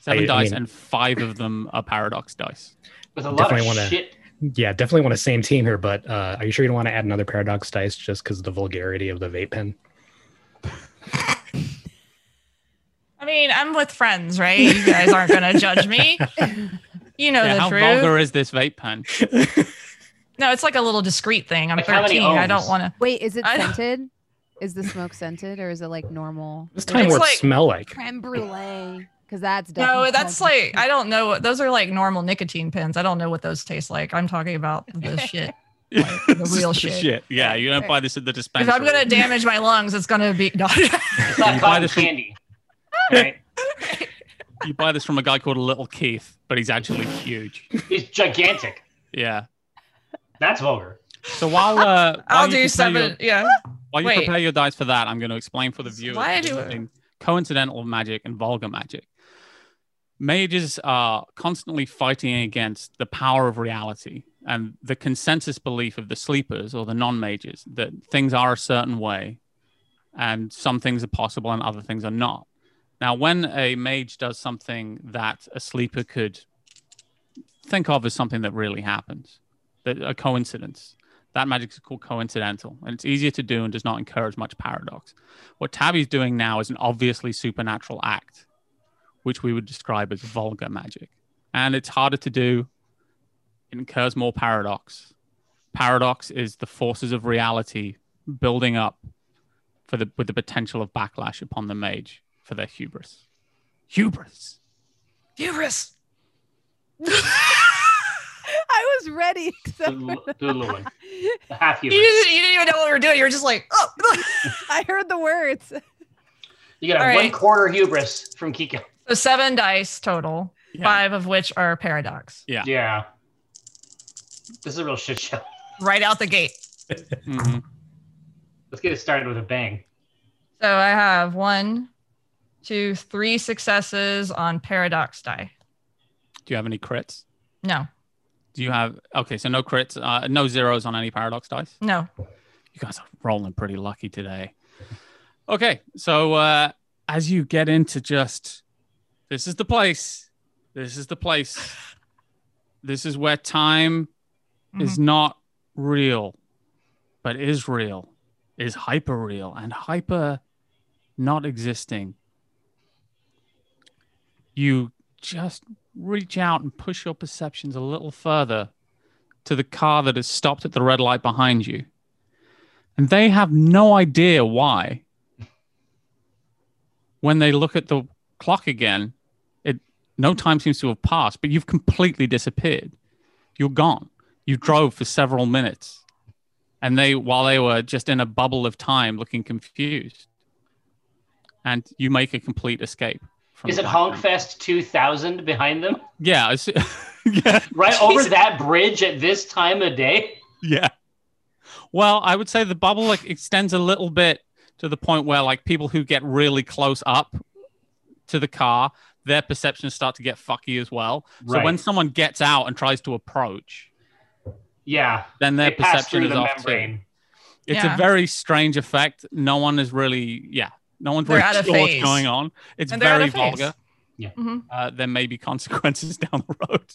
Seven I dice, mean- and five of them are paradox dice. With a lot of wanna- shit. Yeah, definitely want to same team here, but uh, are you sure you don't want to add another paradox dice just because of the vulgarity of the vape pen? I mean, I'm with friends, right? You guys aren't going to judge me. You know yeah, the how truth. vulgar is this vape pen? No, it's like a little discreet thing. I'm Like how 13. I don't want to. Wait, is it I- scented? Is the smoke scented or is it like normal? This Is time it what like- smell like? creme brulee. Because that's No, definitely that's called- like I don't know. Those are like normal nicotine pens. I don't know what those taste like. I'm talking about the shit. the real the shit. Yeah, you don't buy this at the dispensary. If. I'm gonna damage my lungs, it's gonna be. No. It's not You buy cotton this from- candy. Right? you buy this from a guy called Little Keith, but he's actually huge. He's gigantic. Yeah. That's vulgar. So while uh, while I'll you do prepare seven. your- Yeah. While you Wait. prepare your dice for that, I'm going to explain for the viewers Why the do- difference between coincidental magic and vulgar magic. Mages are constantly fighting against the power of reality and the consensus belief of the sleepers or the non-mages that things are a certain way and some things are possible and other things are not. Now, when a mage does something that a sleeper could think of as something that really happens, that a coincidence, that magic is called coincidental, and it's easier to do and does not encourage much paradox. What Tabby's doing now is an obviously supernatural act, which we would describe as vulgar magic. And it's harder to do, it incurs more paradox. Paradox is the forces of reality building up for the with the potential of backlash upon the mage for their hubris. Hubris. Hubris. I was ready. except Do, do a little one. The half You didn't, you didn't even know what we were doing. You were just like, oh. I heard the words. You got a All one quarter hubris from Kiko. So seven dice total, Yeah. five of which are paradox. Yeah. Yeah. This is a real shit show. Right out the gate. Mhm. Let's get it started with a bang. So I have one, two, three successes on paradox die. Do you have any crits? No, Do you have okay? So no crits, uh, no zeros on any paradox dice. no. You guys are rolling pretty lucky today. Okay, so uh, as you get into just this is the place, this is the place, this is where time is mm-hmm. not real, but is real, is hyper real, and hyper not existing. You just reach out and push your perceptions a little further to the car that has stopped at the red light behind you. And they have no idea why. When they look at the clock again, no time seems to have passed, but you've completely disappeared. You're gone. You drove for several minutes. And they while they were just in a bubble of time looking confused. And you make a complete escape. from Is it. Honkfest 2000 behind them? Yeah, yeah. Right over that bridge at this time of day? Yeah. Well, I would say the bubble like extends a little bit to the point where like people who get really close up to the car, their perceptions start to get fucky as well. Right. So when someone gets out and tries to approach, Yeah. then their perception is the off too. It's Yeah. a very strange effect. No one is really, yeah, no one's They're really out of sure what's going on. It's And they're out very of phase. vulgar. Mhm. Uh, there may be consequences down the road.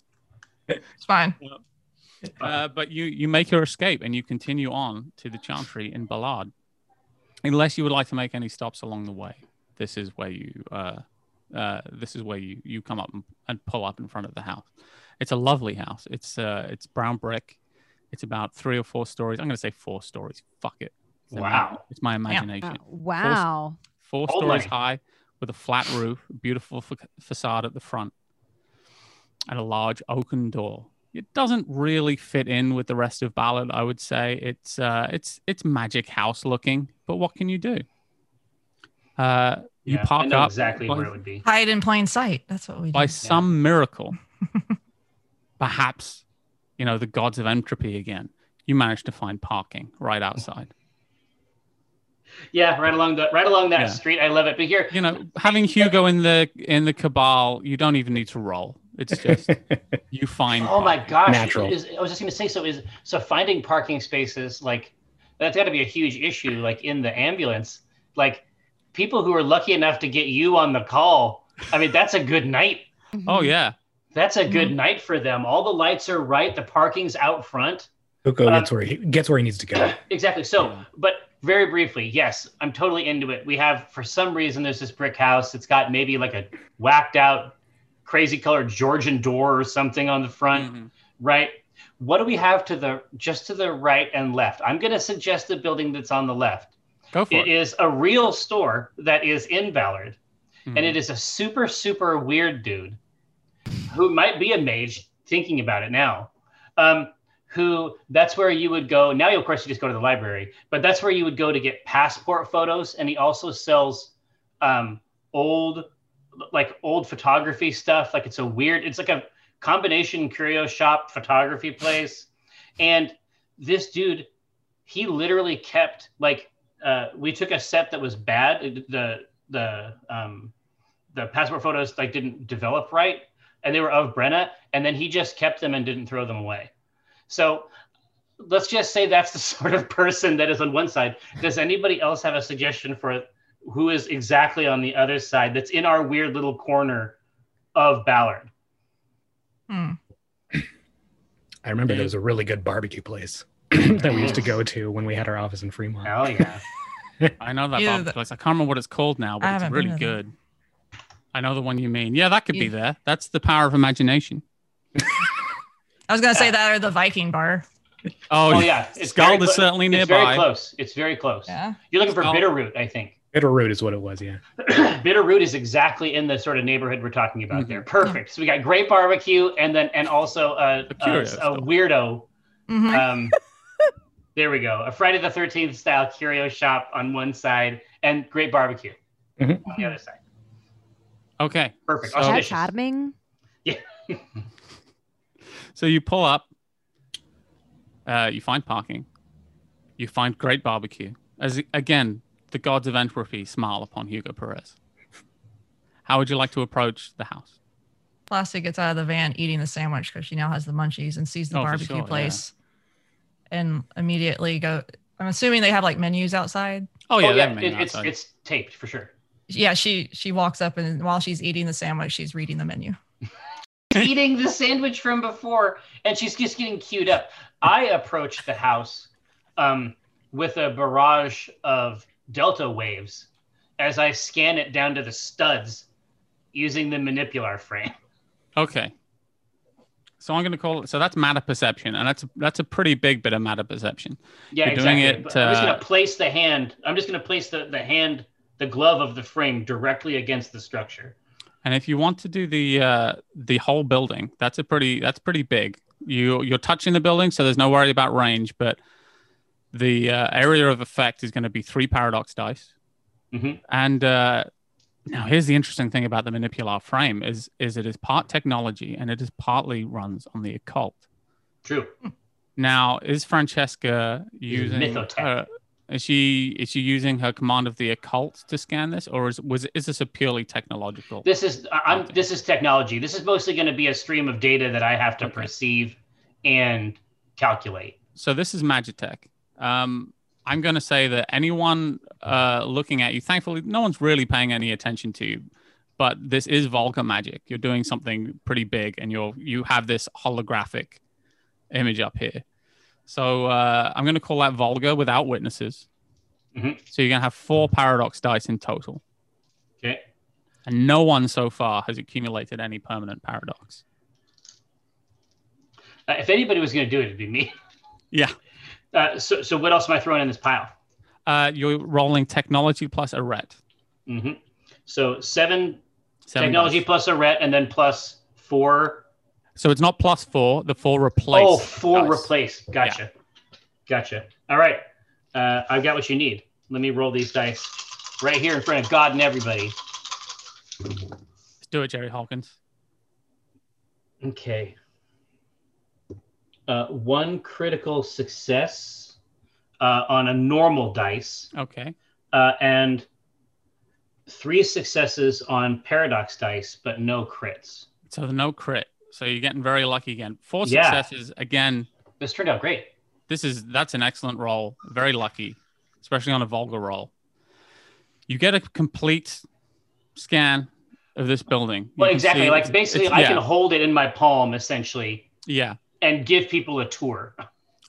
It's fine. Uh, but you you make your escape and you continue on to the Chantry in Ballard, unless you would like to make any stops along the way. This is where you uh, this is where you you come up and, and pull up in front of the house. It's a lovely house. It's uh, it's brown brick. It's about three or four stories. I'm going to say four stories. Fuck it. It's Wow. ima- It's my imagination. Uh, wow. Four Oh stories my. high with a flat roof, beautiful fa- facade at the front, and a large oaken door. It doesn't really fit in with the rest of Ballard, I would say. It's uh, it's it's magic house looking, but what can you do? Uh, you Yeah, I park up exactly by, where it would be. Hide in plain sight. That's what we do. by some miracle. perhaps, you know, the gods of entropy again. You managed to find parking right outside. Yeah, right along the right along that Yeah. street. I love it. But here, you know, having Hugo in the in the cabal, you don't even need to roll. It's just you find. oh my gosh, Natural. is- I was just going to say. So is so finding parking spaces like that's got to be a huge issue. Like in the ambulance, like people who are lucky enough to get you on the call. I mean, that's a good night. Oh yeah, That's a good Mhm. night for them. All the lights are right. The parking's out front. Hugo Um, gets where he gets where he needs to go. Exactly. So, Yeah. but very briefly, yes, I'm totally into it. We have, for some reason, there's this brick house. It's got maybe like a whacked out, crazy colored Georgian door or something on the front, Mhm. right? What do we have to the just to the right and left? I'm going to suggest the building that's on the left. Go for It it. is a real store that is in Ballard, Mhm. and it is a super super weird dude who might be a mage. Thinking about it now, um, who that's where you would go. Now, of course, you just go to the library, but that's where you would go to get passport photos. And he also sells um, old, like old photography stuff. Like it's a weird. It's like a combination curio shop photography place, and this dude, he literally kept like uh, we took a set that was bad. It- The the um, the passport photos like didn't develop right, and they were of Brenna, and then he just kept them and didn't throw them away. So let's just say that's the sort of person that is on one side. Does anybody else have a suggestion for who is exactly on the other side? That's in our weird little corner of Ballard. Hmm. I remember there was a really good barbecue place that we used to go to when we had our office in Fremont. Hell yeah! I know that Either barbecue the- place. I can't remember what it's called now, I but it's haven't really to good. I know the one you mean. Yeah, that could be Yeah. there. That's the power of imagination. I was gonna say that or the Viking bar. Oh yeah, it's Skål very is clo- certainly It's very nearby. close. It's very close. Yeah. You're looking for Skål. Bitterroot, I think. Bitterroot is what it was, yeah. Bitterroot is exactly in the sort of neighborhood we're talking about Mhm. there. Perfect. So we got great barbecue and then and also a, A a, a store. weirdo. Mhm. Um, there we go. A Friday the Thirteenth style curio shop on one side and great barbecue Mhm. on the other side. Okay. Perfect. So- How Auspicious. charming. So you pull up, uh, you find parking, you find great barbecue. As again, the gods of entropy smile upon Hugo Perez. How would you like to approach the house? Plastic gets out of the van eating the sandwich because she now has the munchies and sees the Oh, barbecue sure, yeah. Place, and immediately go. I'm assuming they have like menus outside. Oh Oh yeah, yeah, they have menu it- it's it's taped for sure. Yeah, she she walks up and while she's eating the sandwich, she's reading the menu. eating the sandwich from before, and she's just getting queued up. I approached the house um, with a barrage of delta waves as I scan it down to the studs using the manipular frame. Okay. So I'm going to call it. So that's matter perception, and that's that's a pretty big bit of matter perception. Yeah, You're exactly. it, I'm just uh, gonna place the hand. I'm just gonna place the, the hand, the glove of the frame directly against the structure. And if you want to do the uh, the whole building, that's a pretty that's pretty big. You you're touching the building, so there's no worry about range. But the uh, area of effect is going to be three paradox dice. Mhm. And uh, now here's the interesting thing about the manipular frame is is it is part technology and it is partly runs on the occult. True. Now is Francesca using her, is she is she using her command of the occult to scan this, or is was is this a purely technological? This is I'm this is technology. This is mostly going to be a stream of data that I have to Okay. perceive and calculate. so this is Magitech. Um, I'm going to say that anyone uh, looking at you, thankfully, no one's really paying any attention to you. But this is vulgar magic. You're doing something pretty big, and you're you have this holographic image up here. So uh, I'm going to call that vulgar without witnesses. Mhm. So you're going to have four paradox dice in total, Okay. and no one so far has accumulated any permanent paradox. Uh, if anybody was going to do it, it'd be me. Yeah. Uh, so, so what else am I throwing in this pile? Uh, you're rolling technology plus Arete. Mm-hmm. So seven, Seven technology dice. plus Arete, and then plus four. So it's not plus four. The four replace. oh, four dice. replace. Gotcha. Gotcha. All right. Uh, I've got what you need. Let me roll these dice right here in front of God and everybody. Let's do it, Jerry Holkins. Okay. Uh, one critical success uh, on a normal dice, Okay. uh, and three successes on paradox dice, but no crits. So no crit. So you're getting very lucky again. Four Yeah. successes again. This turned out great. This is that's an excellent roll. Very lucky, especially on a vulgar roll. You get a complete scan of this building. You Well, exactly. Like basically, I yeah, can hold it in my palm essentially yeah. And give people a tour.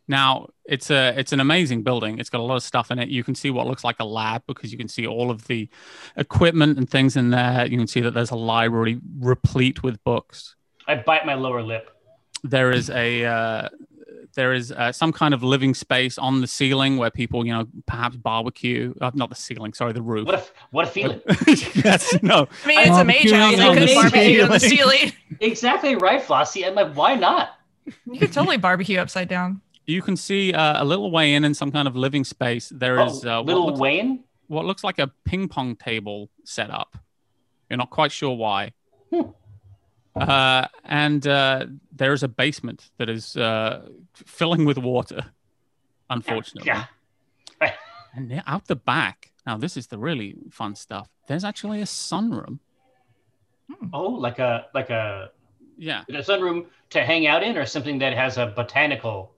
Now it's a it's an amazing building. It's got a lot of stuff in it. You can see what looks like a lab because you can see all of the equipment and things in there. You can see that there's a library replete with books. I bite my lower lip. there is a uh, there is uh, some kind of living space on the ceiling where people, you know, perhaps barbecue. Uh, not the ceiling, sorry, the roof. What if what a feeling. yes, no. I mean, it's a mage Barbecuing house. on You could barbecue on the ceiling. ceiling. exactly right, Flossie. I'm like, why not? You could totally barbecue upside down. You can see uh, a little way in in some kind of living space. There Oh, is uh, what, little looks, Wayne. what looks like a ping pong table set up. You're not quite sure why. Hmm. Uh, and uh, there's a basement that is uh, filling with water, unfortunately. Yeah. And out the back, now this is the really fun stuff. There's actually a sunroom. Oh, like a like a Yeah, a sunroom to hang out in, or something that has a botanical.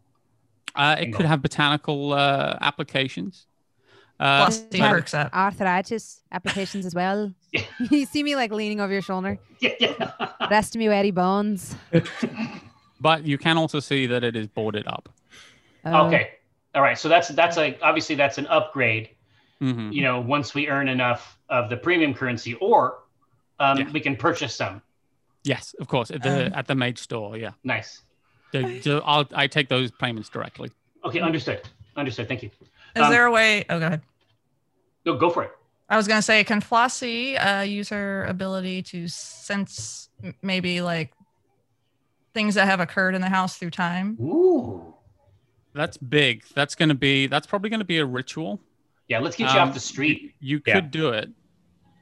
uh, it Bingo. could have botanical uh, applications. Uh, Plus the but- perks up. Arthritis applications as well. Yeah. you see me like leaning over your shoulder. Yeah, yeah. Rest of me weary bones. but you can also see that it is boarded up. Oh, okay. All right. So that's that's like obviously that's an upgrade. Mhm. You know, once we earn enough of the premium currency, or um, Yeah. we can purchase some. Yes, of course. At the Um, at the mage store, yeah. Nice. The- the- I'll, I take those payments directly. Okay, understood. Understood. Thank you. Is um, there a way? Oh, go ahead. No, go for it. I was gonna say, can Flossie uh, use her ability to sense m- maybe like things that have occurred in the house through time? Ooh. That's big. That's going to be. That's probably going to be a ritual. Yeah, let's get you Um, off the street. You Yeah. could do it.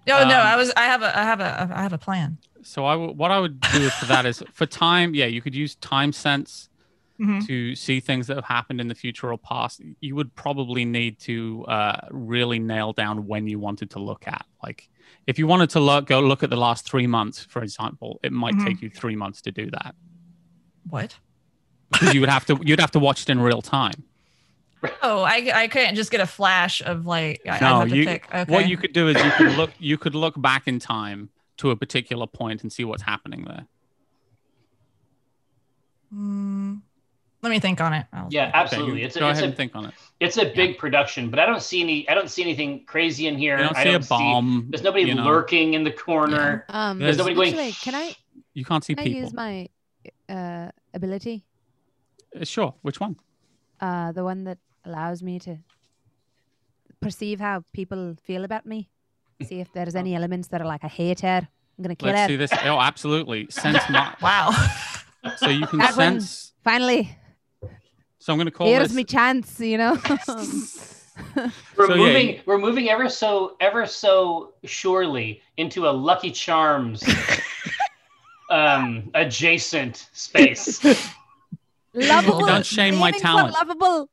No, no, Um, I was. I have a. I have a. I have a plan. So I. What I would do for that is for time. Yeah, you could use time sense Mhm. to see things that have happened in the future or past. You would probably need to uh, really nail down when you wanted to look at. Like, if you wanted to look, go look at the last three months, for example, it might Mhm. take you three months to do that What? because you would have to. You'd have to watch it in real time. Oh, I I couldn't just get a flash of like. I, No, I have to you- pick. Okay. What you could do is you could look. You could look back in time to a particular point and see what's happening there. Mm, let me think on it. I'll- Yeah, absolutely. you it's go a, it's ahead a and think on it. it's a big production, but I don't see any. I don't see anything crazy in here. You don't I see don't a bomb. there's nobody you know. lurking in the corner. Um, There's nobody going- actually, can I You can't see can I use my uh, ability? Uh, Sure. Which one? Uh, the one that allows me to perceive how people feel about me. See if there's any elements that are like, I hate her. I'm gonna kill Let's her. see this. Oh, absolutely. Sense. Mar- Wow. so you can That one. sense. Finally, So I'm going to call here's this. me chance. You know. We're So, moving. you- We're moving ever so ever so surely into a Lucky Charms um, adjacent space. lovable. Don't shame my Aiming talent. Lovable.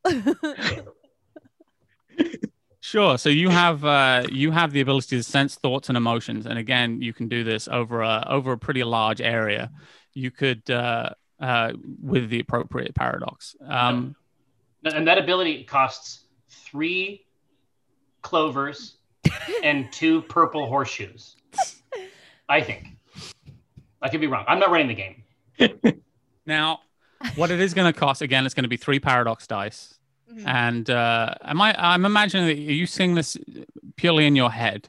Sure. So you have uh, you have the ability to sense thoughts and emotions, and again, you can do this over a over a pretty large area. You could uh, uh, with the appropriate paradox. Um, and that ability costs three clovers and two purple horseshoes. I think. I could be wrong. I'm not running the game. Now, what it is going to cost again, it's going to be three paradox dice. Mhm. And uh, am I? I'm imagining that you seeing this purely in your head.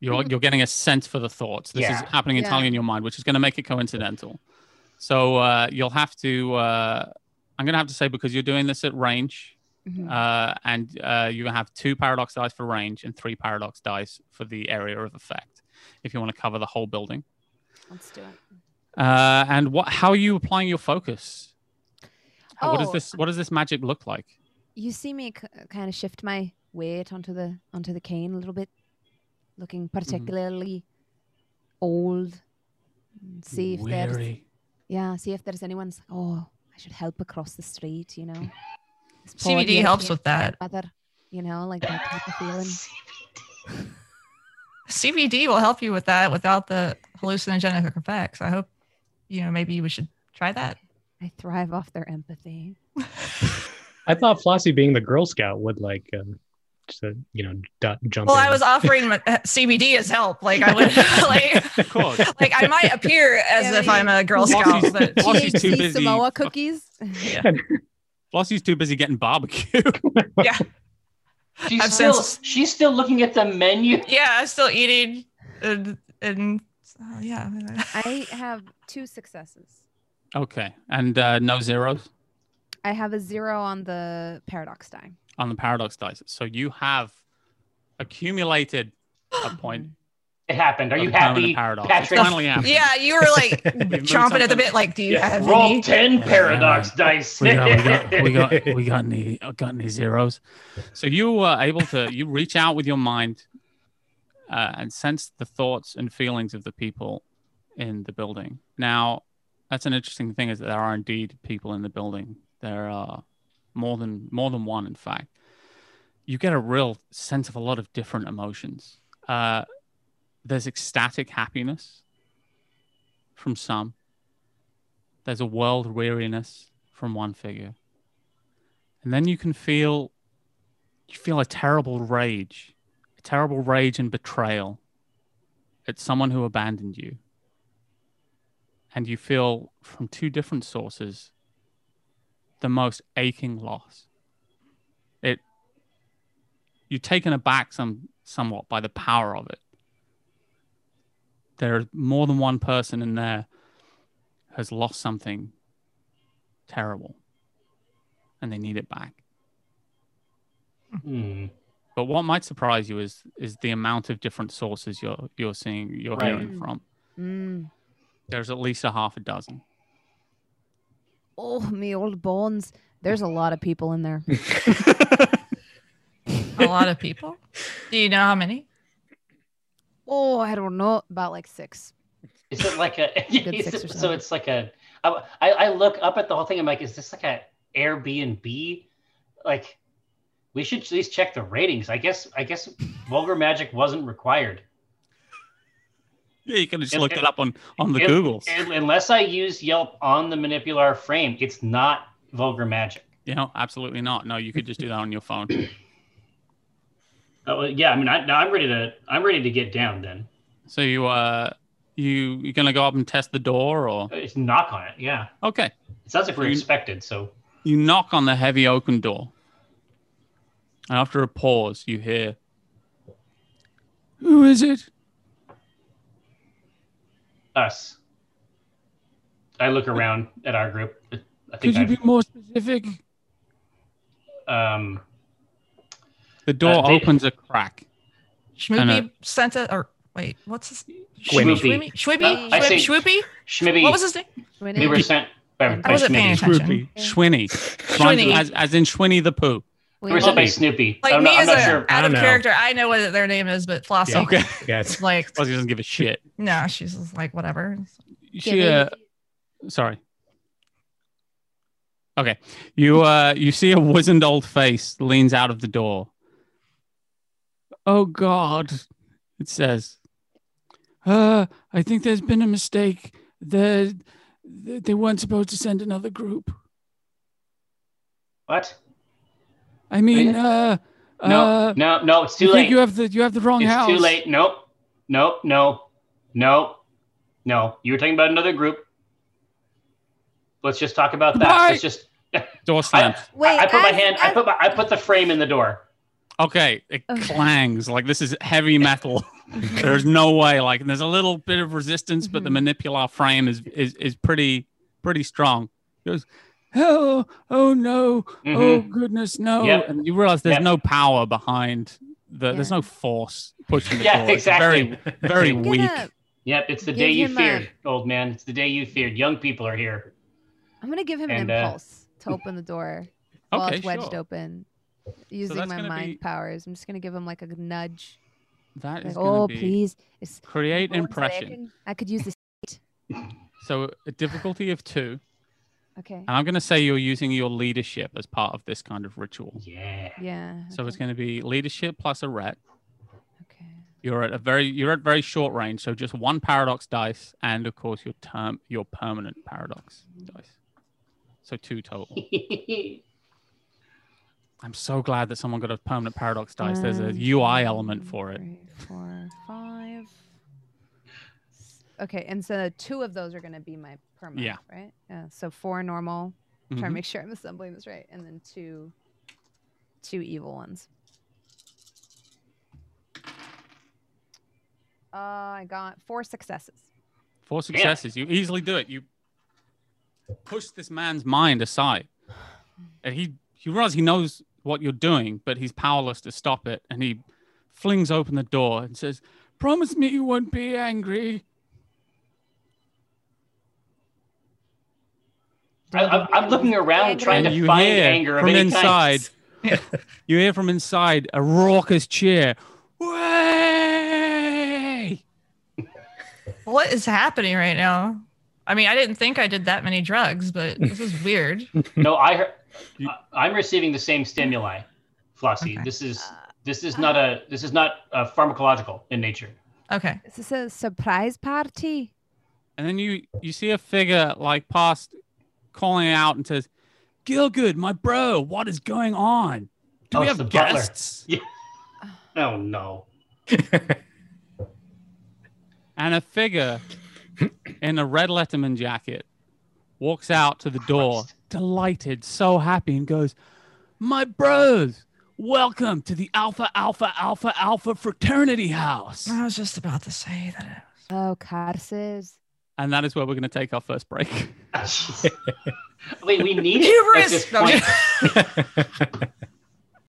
You're you're getting a sense for the thoughts. This is Yeah. happening Yeah. entirely in your mind, which is going to make it coincidental. So uh, you'll have to. Uh, I'm going to have to say because you're doing this at range, Mhm. uh, and uh, you have two paradox dice for range and three paradox dice for the area of effect. If you want to cover the whole building. Let's do it. Uh, and what? How are you applying your focus? How- What does Oh. this? What does this magic look like? You see me k- kind of shift my weight onto the onto the cane a little bit, looking mm-hmm. particularly old. See if there's yeah, see if there's anyone's. Oh, I should help across the street. You know, CBD helps with that. grandmother, You know, like that type of feeling. CBD will help you with that without the hallucinogenic effects. I hope, you know, maybe we should try that. I thrive off their empathy. I thought Flossie being the Girl Scout would like, um, just, uh, you know, du- jump. Well, in. I was offering uh, CBD as help. Like I would, like, Of course. like I might appear as Yeah, if but I'm a Girl Flossie's- Scout, but Flossie's too THC busy. Samoa cookies. Flossie's too busy getting barbecue. yeah, She's I've still since- she's still looking at the menu. yeah, I'm still eating, and, and uh, yeah, I have two successes. Okay, and uh, no zeros. I have a zero on the paradox die. on the paradox dice. So you have accumulated a point. It happened. Are you happy, Paradox. Patrick? It's finally happened. Yeah, you were like chomping at the bit. Like, do you Yeah, have roll any? ten paradox dice. We got, we got, we got, we got any, got any zeros. So you were able to, you reach out with your mind uh, and sense the thoughts and feelings of the people in the building. Now, that's an interesting thing is that there are indeed people in the building. There are more than more than one, in fact. You get a real sense of a lot of different emotions. Uh, there's ecstatic happiness from some. There's a world weariness from one figure. And then you can feel you feel a terrible rage, a terrible rage and betrayal at someone who abandoned you. And you feel from two different sources the most aching loss. It you're taken aback some somewhat by the power of it. There's more than one person in there has lost something terrible and they need it back. Hmm. But what might surprise you is is the amount of different sources you're you're seeing you're Right. hearing from. Mm. There's at least a half a dozen. Oh, me old bones. There's a lot of people in there. A lot of people. Do you know how many? Oh, I don't know. About like six. Is it like a? Good is six it- so it's like a. I, I I look up at the whole thing. I'm like, is this like a Airbnb? Like, we should at least check the ratings. I guess. I guess vulgar magic wasn't required. Yeah, you can just look it- up on on the Googles. unless I use Yelp on the manipular frame, it's not vulgar magic. you know, absolutely not. No, you could just do that on your phone. Oh yeah, I mean, I, now I'm ready to. I'm ready to get down. Then So you uh you you gonna go up and test the door or It's knock on it. Yeah, okay. it sounds like we're You- expected. So You knock on the heavy oaken door. And after a pause, you hear Who is it? Us. I look around at our group. I Could you I've, be more specific? um, The door Uh, they- opens a crack. Schmoopy sent it, or wait, what's his? Schmoopy. Schwimpy? Schwimpy? I say- Schwimpy? Schmibby. What was his name? When We were sent by, by I wasn't paying Schmibby. attention. Schwinny. Schwinny. As, as in Schwinny the poo. We were sent by Snoopy. Like I'm me not, I'm as not a sure. I out don't of know. character, I know what their name is, but Flossie, Okay. Yeah, it's, like, Fuzzy doesn't give a shit. no, she's just like whatever. She, uh, sorry. Okay. You uh you see a wizened old face leans out of the door. Oh God, it says. Uh, I think there's been a mistake. The they weren't supposed to send another group. What? I mean, uh, No, uh, no, no. It's too I think late. you have the you have the wrong it's house. It's too late. Nope. Nope. No. No. No. You were talking about another group. Let's just talk about that. Let's just. Door slam. Wait, I, I put my as- hand. I as- put my. I put the frame in the door. Okay, it Okay. clangs like this is heavy metal. there's no way. Like there's a little bit of resistance, but the Mhm. manipular frame is is is pretty pretty strong. He goes, oh, oh no, oh Mhm. goodness, no. Yep. And you realize there's Yep. no power behind the. There's no force pushing the Yeah, door. It's very exactly. very I'm weak. gonna, Yep. It's the Give day you him a- feared, old man. It's the day you feared. Young people are here. I'm gonna give him an And, uh, impulse to open the door while Okay, it's wedged sure. open. Using that's my mind be- powers. I'm just gonna give him like a nudge. That Like, is going to oh be please. It's create one impression. second. I could use this. So a difficulty of two, Okay. and I'm going to say you're using your leadership as part of this kind of ritual. Yeah. Yeah. So it's going to be leadership plus Arete. Okay. You're at a very you're at very short range, so just one paradox dice, and of course your term your permanent paradox dice. So two total. I'm so glad that someone got a permanent paradox dice. There's a UI element for it. three, four, five. S- Okay, and so two of those are going to be my permanent, Yeah. right? Yeah. So four normal. Try to Mhm. make sure I'm assembling this right, and then two, two evil ones. Uh, I got four successes. Four successes. You easily do it. You push this man's mind aside. And he he realizes he knows what you're doing, but he's powerless to stop it. And he flings open the door and says, "Promise me you won't be angry." I, I'm, I'm looking around trying to And you find hear anger of from any inside. kind. You hear from inside a raucous cheer. Way! What is happening right now? I mean, I didn't think I did that many drugs, but this is weird. No, I heard. You- I- I'm receiving the same stimuli, Flossie. Okay. This is this is not a this is not uh, pharmacological in nature. Okay. Is this a surprise party? And then you you see a figure like past calling out and says, Gilgood, my bro, what is going on? Do Oh, we have the butler. guests? Oh no! And a figure in a red Letterman jacket walks out to the door, Christ. delighted, so happy, and goes, My bros, welcome to the Alpha Alpha Alpha Alpha Fraternity House. I was just about to say that. Oh, curses. And that is where we're going to take our first break. Wait, we need it at Hubris!